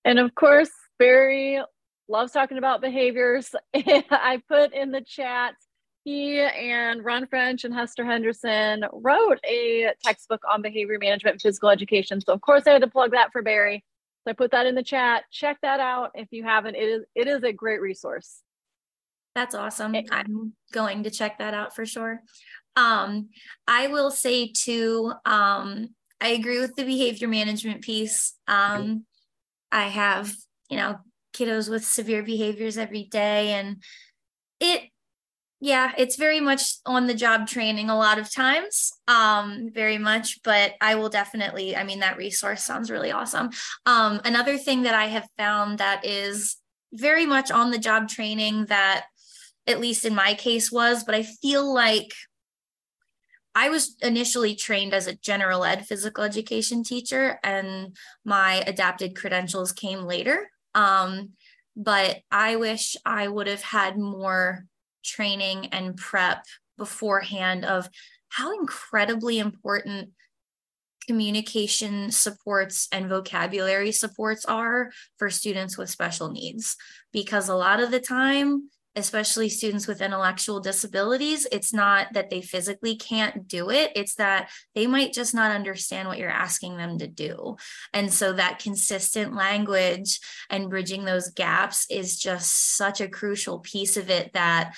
and of course, Barry loves talking about behaviors. I put in the chat, he and Ron French and Hester Henderson wrote a textbook on behavior management and physical education. So of course I had to plug that for Barry. So I put that in the chat. Check that out if you haven't. It is it is a great resource. That's awesome. I'm going to check that out for sure. Um, I will say too, um, I agree with the behavior management piece. Um, I have, you know, kiddos with severe behaviors every day. And it, yeah, it's very much on the job training a lot of times, um, very much, but I will definitely, I mean, that resource sounds really awesome. Um, another thing that I have found that is very much on the job training that, at least in my case, was, but I feel like I was initially trained as a general ed physical education teacher, and my adapted credentials came later. Um, but I wish I would have had more training and prep beforehand of how incredibly important communication supports and vocabulary supports are for students with special needs. Because a lot of the time especially students with intellectual disabilities, it's not that they physically can't do it, it's that they might just not understand what you're asking them to do. And so that consistent language and bridging those gaps is just such a crucial piece of it that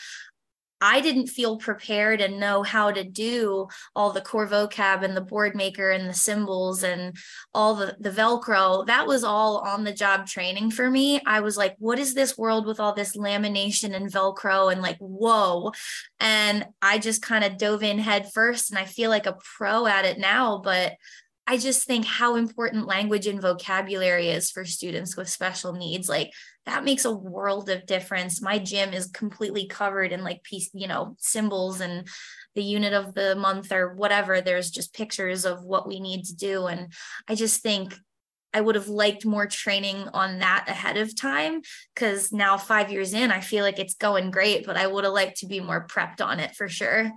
I didn't feel prepared and know how to do all the core vocab and the Boardmaker and the symbols and all the, the Velcro. That was all on the job training for me. I was like, what is this world with all this lamination and Velcro and like, whoa. And I just kind of dove in head first and I feel like a pro at it now. But I just think how important language and vocabulary is for students with special needs. Like that makes a world of difference. My gym is completely covered in like piece, you know, symbols and the unit of the month or whatever. There's just pictures of what we need to do. And I just think I would have liked more training on that ahead of time because now five years in, I feel like it's going great, but I would have liked to be more prepped on it for sure.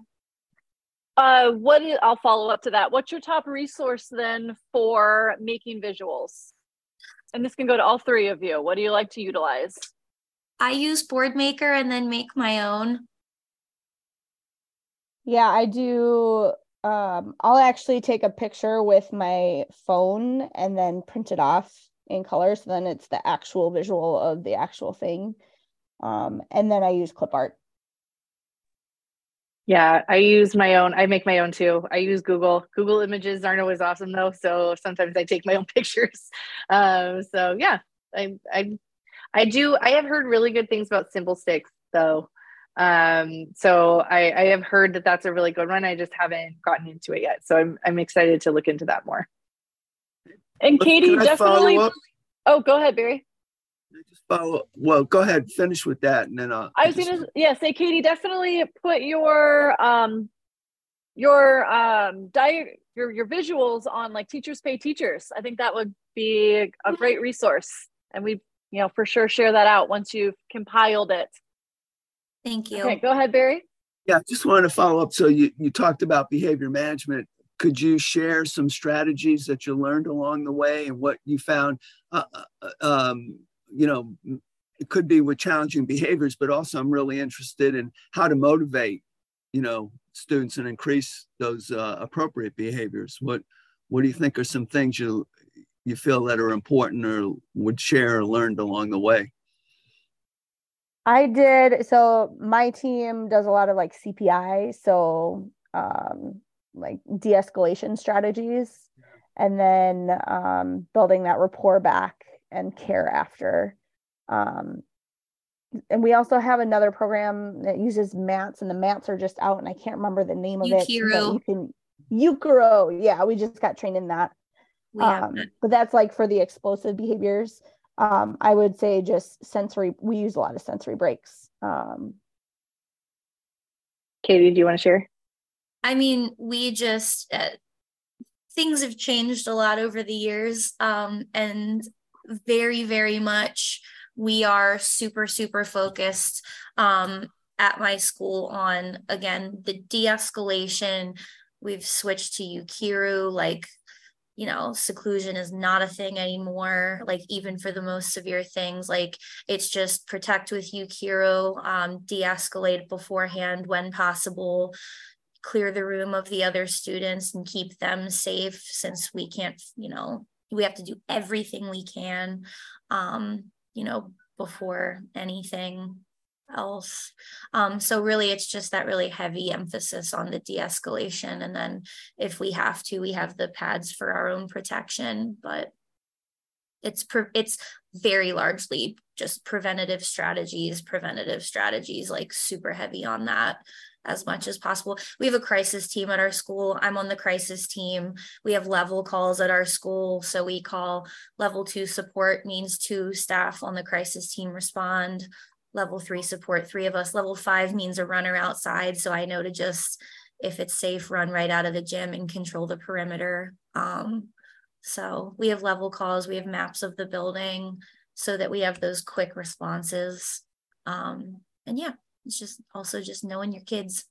Uh, what is, I'll follow up to that. What's your top resource then for making visuals? And this can go to all three of you. What do you like to utilize? I use Boardmaker and then make my own. Yeah, I do. Um, I'll actually take a picture with my phone and then print it off in color. So then it's the actual visual of the actual thing. Um, and then I use clip art. Yeah, I use my own. I make my own too. I use Google. Google images aren't always awesome though, so sometimes I take my own pictures. Um, so yeah, I I I do. I have heard really good things about SymbolStix though. Um, so I, I have heard that that's a really good one. I just haven't gotten into it yet. So I'm I'm excited to look into that more. And Katie, definitely. Oh, go ahead, Barry just follow. Well, go ahead, finish with that, and then I'll. I was gonna, yeah, say, Katie, definitely put your um, your um, di- your your visuals on like Teachers Pay Teachers. I think that would be a great resource, and we, you know, for sure share that out once you've compiled it. Thank you. Okay, go ahead, Barry. Yeah, just wanted to follow up. So you you talked about behavior management could you share some strategies that you learned along the way and what you found uh, uh um, you know, it could be with challenging behaviors, but also I'm really interested in how to motivate, you know, students and increase those uh, appropriate behaviors. What what do you think are some things you you feel that are important or would share or learned along the way? I did. So my team does a lot of like CPI, so um, like de-escalation strategies, and then um, building that rapport back and care after. Um, and we also have another program that uses mats, and the mats are just out, and I can't remember the name of it. You can Ukeru, yeah, we just got trained in that. Um, but that's like for the explosive behaviors. Um, I would say just sensory. We use a lot of sensory breaks. Um, Katie, do you want to share? I mean, we just uh, things have changed a lot over the years, um, and very, very much. We are super, super focused um, at my school on, again, the de escalation. We've switched to Ukeru, like, you know, seclusion is not a thing anymore. Like, even for the most severe things, like, it's just protect with Ukeru, um, de escalate beforehand when possible clear the room of the other students and keep them safe since we can't you know we have to do everything we can um you know before anything else. Um so really it's just that really heavy emphasis on the de-escalation. And then if we have to we have the pads for our own protection. But it's pre- it's very largely just preventative strategies preventative strategies like super heavy on that as much as possible. We have a crisis team at our school. I'm on the crisis team. We have level calls at our school. So we call level two support means two staff on the crisis team respond. Level three support, three of us. Level five means a runner outside. So I know to just, if it's safe, run right out of the gym and control the perimeter. Um, so we have level calls, we have maps of the building so that we have those quick responses. Um, and yeah, it's just also just knowing your kids.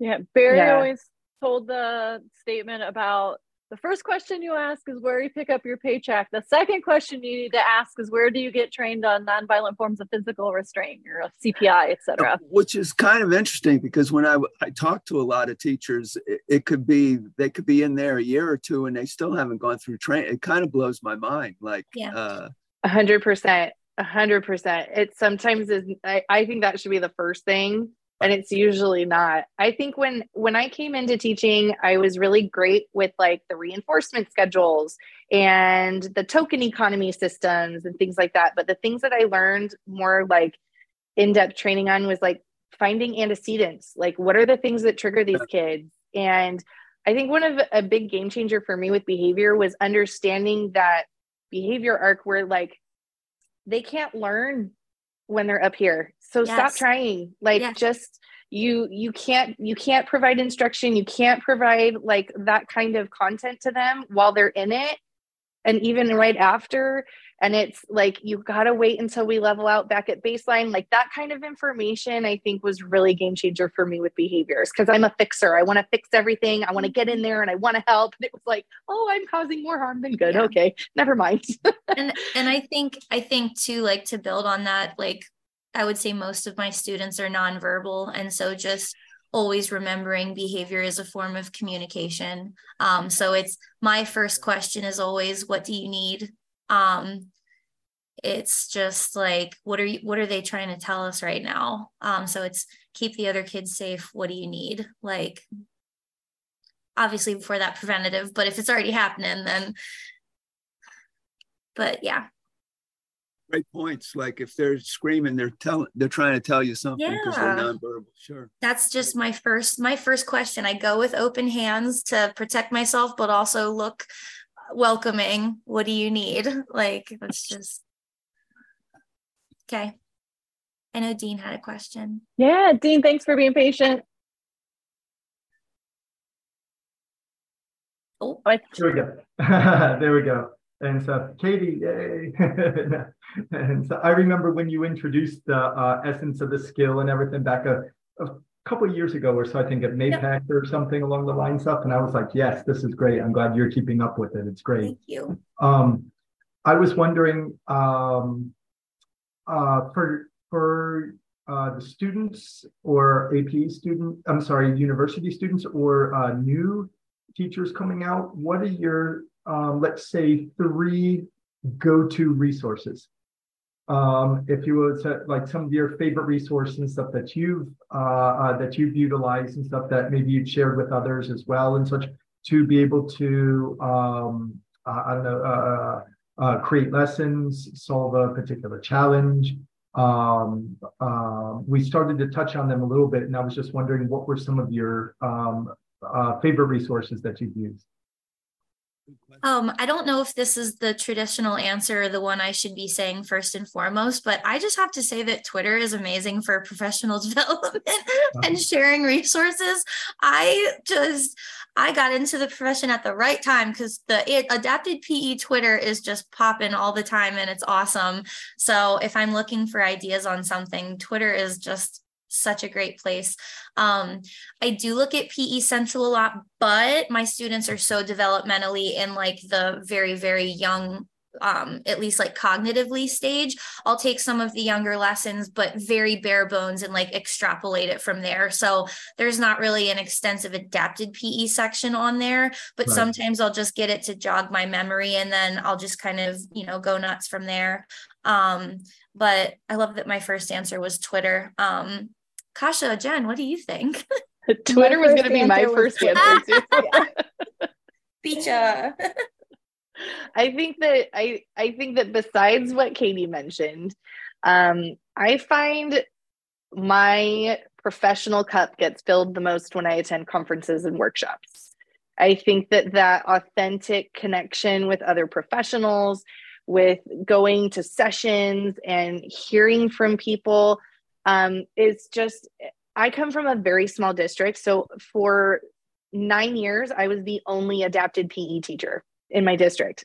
Yeah, Barry yeah. always told the statement about the first question you ask is where you pick up your paycheck. The second question you need to ask is where do you get trained on nonviolent forms of physical restraint or CPI, etc. Which is kind of interesting because when I I talk to a lot of teachers, it, it, could be they could be in there a year or two and they still haven't gone through training. It kind of blows my mind. Like, yeah, uh, a hundred percent, a hundred percent. It sometimes is. I, I think that should be the first thing and it's usually not. I think when when i came into teaching i was really great with like the reinforcement schedules and the token economy systems and things like that. But the things that i learned more like in-depth training on was like finding antecedents. Like what are the things that trigger these kids? And i think one of a big game changer for me with behavior was understanding that behavior arc where like they can't learn when they're up here so yes. stop trying like yes. just you you can't you can't provide instruction you can't provide like that kind of content to them while they're in it and even right after and it's like you got to wait until we level out back at baseline. Like that kind of information i think was really game changer for me with behaviors because i'm a fixer. I want to fix everything. I want to get in there and i want to help. And it was like oh i'm causing more harm than good. Yeah. okay never mind. And and i think i think too like to build on that like i would say most of my students are nonverbal. And so just always remembering behavior is a form of communication. Um, so it's my first question is always what do you need um, it's just like what are you what are they trying to tell us right now? Um, so it's keep the other kids safe. What do you need? Like obviously before that preventative but if it's already happening then but yeah. Great points. Like if they're screaming they're telling they're trying to tell you something because yeah. they're nonverbal. Sure. That's just my first my first question. I go with open hands to protect myself but also look welcoming. What do you need? Like, let's just. Okay. I know Dean had a question. Yeah, Dean, thanks for being patient. Oh, there we go. there we go. And so, Katie, yay. and so I remember when you introduced the uh, essence of the skill and everything back a, a couple of years ago or so, I think at MAPAC yep. or something along the lines up. And I was like, yes, this is great. I'm glad you're keeping up with it. It's great. Thank you. Um, I was wondering um, uh, for for uh, the students or AP student, I'm sorry, university students or uh, new teachers coming out, what are your, um, let's say, three go-to resources um, if you would say, like some of your favorite resources and stuff that you've uh, uh, that you've utilized and stuff that maybe you've shared with others as well and such to be able to um, uh, I don't know uh, uh, create lessons, solve a particular challenge. Um, uh, we started to touch on them a little bit, and I was just wondering what were some of your um, favorite resources that you've used. Um, I don't know if this is the traditional answer or the one I should be saying first and foremost, but I just have to say that Twitter is amazing for professional development uh-huh. and sharing resources. I just I got into the profession at the right time because the it, adapted PE Twitter is just popping all the time and it's awesome. So if I'm looking for ideas on something, Twitter is just such a great place. Um, I do look at PE Central a lot, but my students are so developmentally in like the very, very young um, at least like cognitively stage i'll take some of the younger lessons but very bare bones and like extrapolate it from there so there's not really an extensive adapted pe section on there but right. sometimes i'll just get it to jog my memory and then i'll just kind of you know go nuts from there um, but i love that my first answer was twitter um, Kasia, Jen, what do you think? Twitter was going to be my first answer too. Beecha. I think that I I think that besides what Katie mentioned, um, I find my professional cup gets filled the most when I attend conferences and workshops. I think that that authentic connection with other professionals, with going to sessions and hearing from people um, is just I come from a very small district. So for nine years, I was the only adapted PE teacher in my district.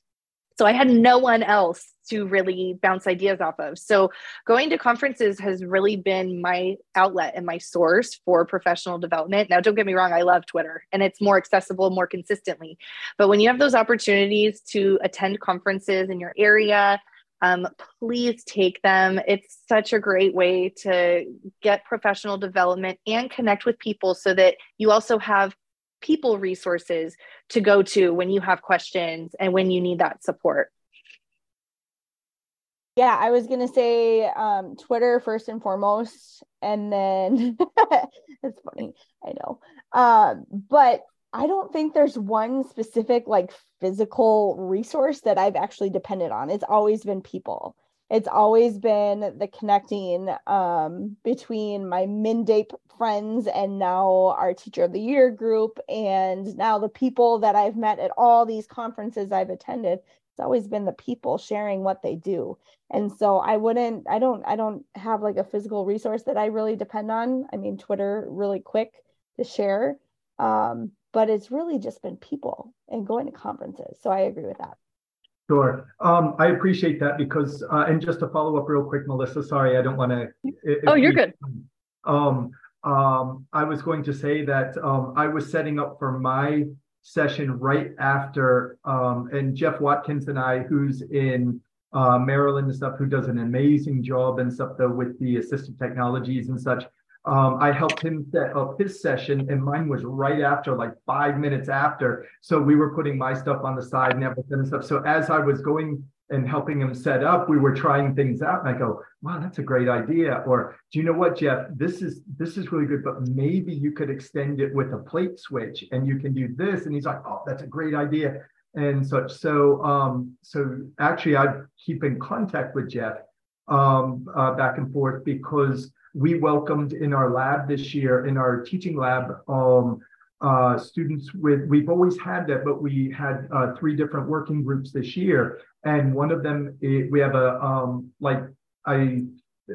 So I had no one else to really bounce ideas off of. So going to conferences has really been my outlet and my source for professional development. Now, don't get me wrong, I love Twitter and it's more accessible more consistently. But when you have those opportunities to attend conferences in your area, um, please take them. It's such a great way to get professional development and connect with people so that you also have people resources to go to when you have questions and when you need that support. Yeah, I was gonna say um, Twitter first and foremost, and then it's funny, I know, um, but I don't think there's one specific like physical resource that I've actually depended on. It's always been people. It's always been the connecting um, between my MnDAPE friends and now our Teacher of the Year group, and now the people that I've met at all these conferences I've attended. It's always been the people sharing what they do. And so I wouldn't, I don't, I don't have like a physical resource that I really depend on. I mean, Twitter really quick to share. Um, but it's really just been people and going to conferences. So I agree with that. Sure. Um, I appreciate that because, uh, and just to follow up real quick, Melissa, sorry, I don't want to. Oh, you're good. Um, um, I was going to say that um, I was setting up for my session right after, um, and Jeff Watkins and I, who's in uh, Maryland and stuff, who does an amazing job and stuff though with the assistive technologies and such. Um, I helped him set up his session, and mine was right after, like five minutes after. So we were putting my stuff on the side and everything and stuff. So as I was going and helping him set up, we were trying things out, and I go, "Wow, that's a great idea." Or, "Do you know what, Jeff? This is this is really good, but maybe you could extend it with a plate switch, and you can do this." And he's like, "Oh, that's a great idea." And such. So, um, so actually, I keep in contact with Jeff um, uh, back and forth because we welcomed in our lab this year, in our teaching lab, um, uh, students with, we've always had that, but we had uh, three different working groups this year. And one of them, we have a, um, like I,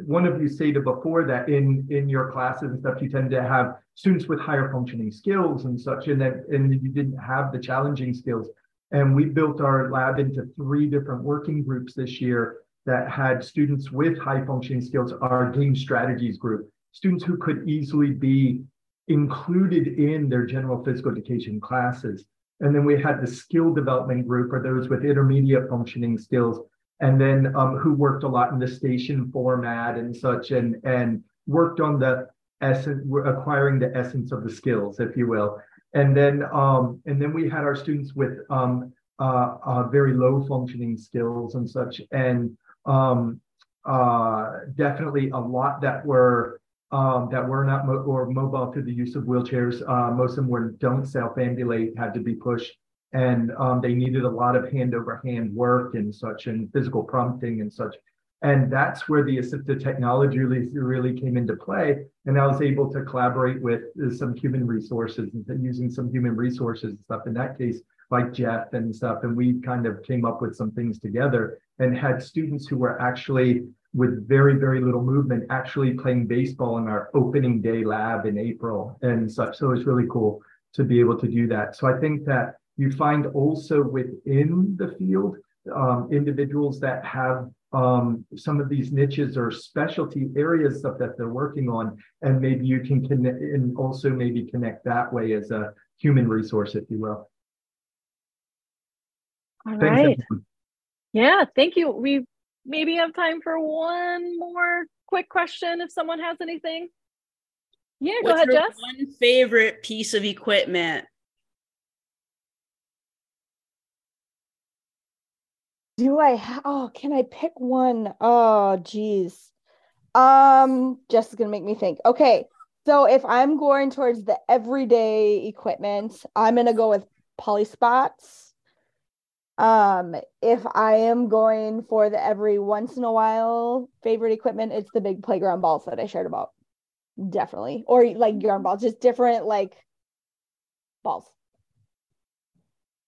one of you stated before that in, in your classes and stuff, you tend to have students with higher functioning skills and such, and that, and you didn't have the challenging skills. And we built our lab into three different working groups this year that had students with high functioning skills, our game strategies group, students who could easily be included in their general physical education classes. And then we had the skill development group for those with intermediate functioning skills, and then um, who worked a lot in the station format and such, and and worked on the essence, acquiring the essence of the skills, if you will. And then um, and then we had our students with um, uh, uh, very low functioning skills and such, and um, uh, definitely a lot that were um, that were not mo- or mobile through the use of wheelchairs. Uh, most of them were don't self-ambulate, had to be pushed, and um, they needed a lot of hand over hand work and such, and physical prompting and such. And that's where the assistive technology really, really came into play. And I was able to collaborate with some human resources and using some human resources and stuff. In that case, like Jeff and stuff. And we kind of came up with some things together and had students who were actually with very, very little movement actually playing baseball in our opening day lab in April and such. So it's really cool to be able to do that. So I think that you find also within the field um, individuals that have um, some of these niches or specialty areas stuff that they're working on, and maybe you can connect and also maybe connect that way as a human resource, if you will. All Thanks, right. Everyone. Yeah, thank you. We maybe have time for one more quick question if someone has anything. Yeah, What's go ahead, Jess. One favorite piece of equipment. Do I? Ha- oh, can I pick one? Oh, geez. Um, Jess is gonna make me think. Okay, so if I'm going towards the everyday equipment, I'm gonna go with Polyspots um, if I am going for the every once in a while favorite equipment, it's the big playground balls that I shared about. Definitely. Or like yarn balls, just different like balls.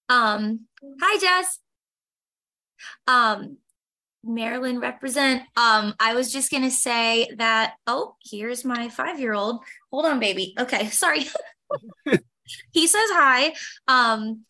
Um, hi Jess. Um, Maryland represent. Um, I was just gonna say that. Oh, here's my five-year-old. Hold on, baby. Okay, sorry. he says hi. Um,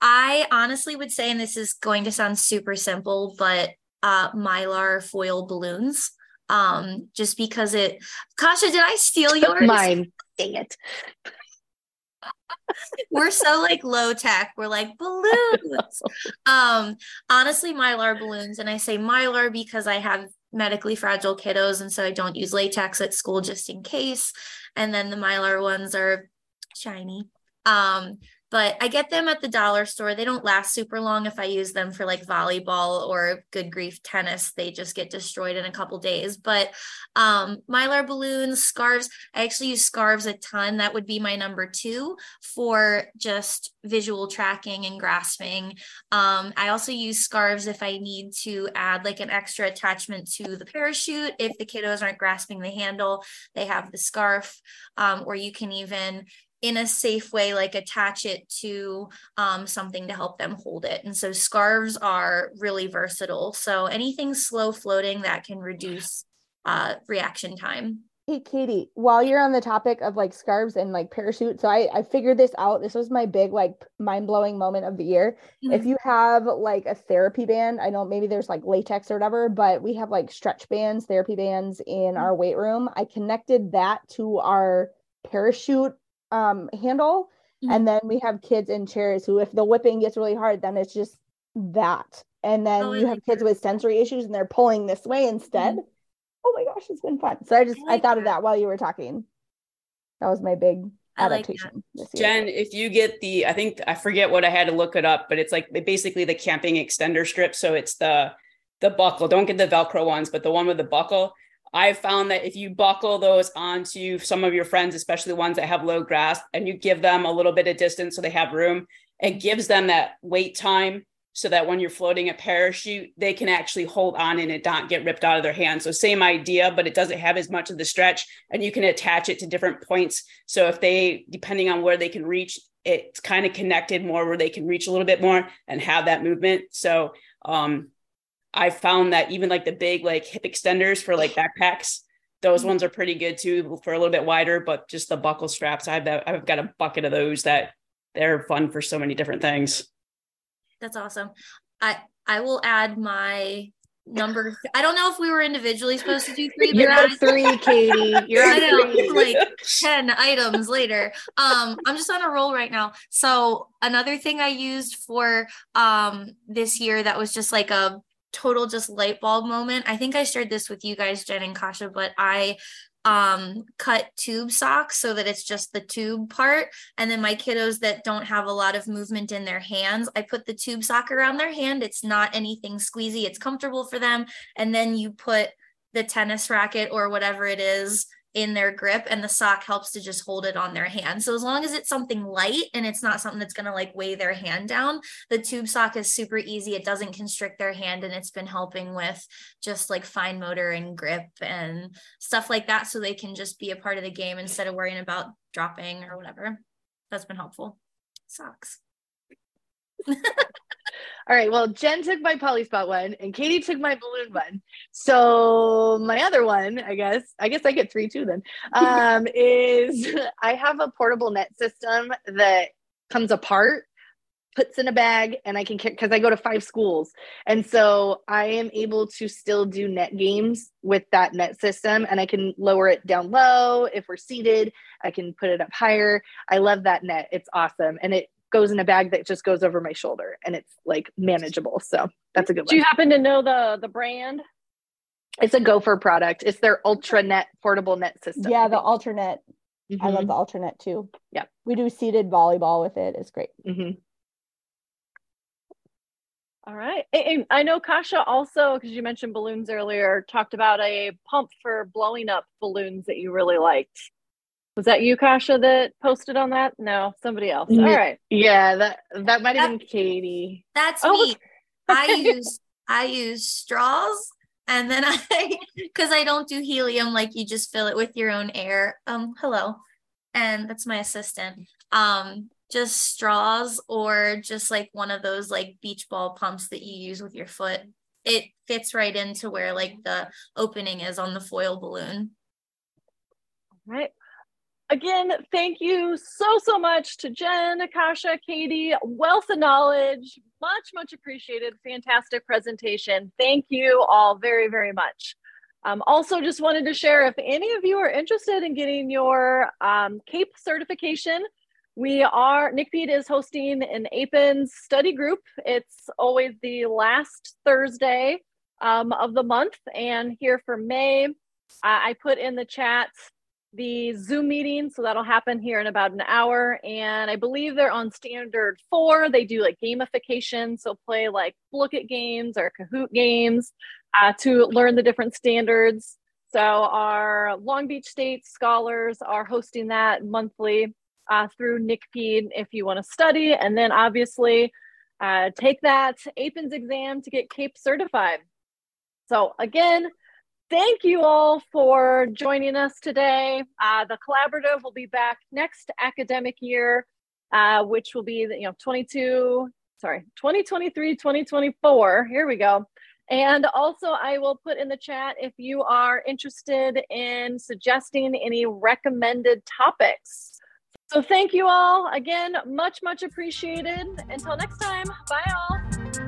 I honestly would say, and this is going to sound super simple, but uh, mylar foil balloons. Um, just because it, Kasia, did I steal yours? Mine. Dang it. We're so like low tech. We're like balloons. um, honestly, mylar balloons, and I say mylar because I have medically fragile kiddos, and so I don't use latex at school just in case. And then the mylar ones are shiny. Um, but I get them at the dollar store. They don't last super long if I use them for like volleyball or good grief tennis. They just get destroyed in a couple days. But um, mylar balloons, scarves, I actually use scarves a ton. That would be my number two for just visual tracking and grasping. Um, I also use scarves if I need to add like an extra attachment to the parachute. If the kiddos aren't grasping the handle, they have the scarf, um, or you can even in a safe way like attach it to um, something to help them hold it. And so scarves are really versatile. So anything slow floating that can reduce uh, reaction time. Hey katie while you're on the topic of like scarves and like parachute so i i figured this out. This was my big like mind-blowing moment of the year. Mm-hmm. if you have like a therapy band i know maybe there's like latex or whatever but we have like stretch bands therapy bands in mm-hmm. our weight room. I connected that to our parachute um handle. Mm-hmm. and then we have kids in chairs who if the whipping gets really hard then it's just that. And then oh, you have kids with sensory issues and they're pulling this way instead. Mm-hmm. oh my gosh it's been fun. So i just i, like I thought that. of that. while you were talking. That was my big adaptation like jen if you get the i think i forget what i had to look it up but it's like basically the camping extender strip. So it's the the buckle don't get the velcro ones but the one with the buckle I've found that if you buckle those onto some of your friends, especially the ones that have low grasp, and you give them a little bit of distance so they have room, it gives them that wait time so that when you're floating a parachute, they can actually hold on and it not get ripped out of their hands. So same idea, but it doesn't have as much of the stretch and you can attach it to different points. So if they, depending on where they can reach, it's kind of connected more where they can reach a little bit more and have that movement. So um, I found that even like the big like hip extenders for like backpacks, those ones are pretty good too for a little bit wider, but just the buckle straps, I've that I've got a bucket of those that they're fun for so many different things. That's awesome. I I will add my number. I don't know if we were individually supposed to do three. You're at three, Katie. You're at three. like ten items later. Um, I'm just on a roll right now. So another thing I used for um this year that was just like a total just light bulb moment. I think I shared this with you guys, Jen and Kasia, but I um cut tube socks so that it's just the tube part. And then my kiddos that don't have a lot of movement in their hands i put the tube sock around their hand. It's not anything squeezy. It's comfortable for them. And then you put the tennis racket or whatever it is in their grip and the sock helps to just hold it on their hand. So as long as it's something light and it's not something that's going to like weigh their hand down, the tube sock is super easy. It doesn't constrict their hand and it's been helping with just like fine motor and grip and stuff like that so they can just be a part of the game instead of worrying about dropping or whatever. That's been helpful. Socks. All right. Well, Jen took my Polyspot one and Katie took my balloon one. So my other one, I guess, I guess I get three too then, um, is I have a portable net system that comes apart puts in a bag and I can because I go to five schools. And so I am able to still do net games with that net system and I can lower it down low if we're seated. I can put it up higher. I love that net. It's awesome. And it goes in a bag that just goes over my shoulder and it's like manageable. So that's a good one. Do you happen to know the the brand? It's a Gopher product. It's their Ultra Net portable net system. Yeah, the Ultranet. Mm-hmm. I love the Ultranet too. Yeah. We do seated volleyball with it. It's great. Mm-hmm. All right. And I know Kasia also, because you mentioned balloons earlier, talked about a pump for blowing up balloons that you really liked. Was that you, Kasia, that posted on that? No, somebody else. All right. Yeah, that that might have been Katie. That's oh. me. I use I use straws and then I because I don't do helium like you just fill it with your own air. Um, hello. And that's my assistant. Um, just straws or just like one of those like beach ball pumps that you use with your foot. It fits right into where like the opening is on the foil balloon. Right. Again, thank you so, so much to Jen, Akasha, Katie. Wealth of knowledge. Much, much appreciated. Fantastic presentation. Thank you all very, very much. Um, also, just wanted to share if any of you are interested in getting your um, CAPE certification, we are, NCPEID is hosting an APENS study group. It's always the last Thursday um, of the month. And here for May, uh, I put in the chat the Zoom meeting. So that'll happen here in about an hour. And I believe they're on standard four. They do like gamification. So play like look at games or Kahoot games uh, to learn the different standards. So our Long Beach State scholars are hosting that monthly uh, through NCPEID if you want to study. And then obviously uh, take that APENS exam to get CAPE certified. So again, thank you all for joining us today. Uh, the collaborative will be back next academic year, uh, which will be you know 22, sorry, 2023, 2024. Here we go. And also, I will put in the chat if you are interested in suggesting any recommended topics. So, thank you all again, much, much appreciated. Until next time, bye all.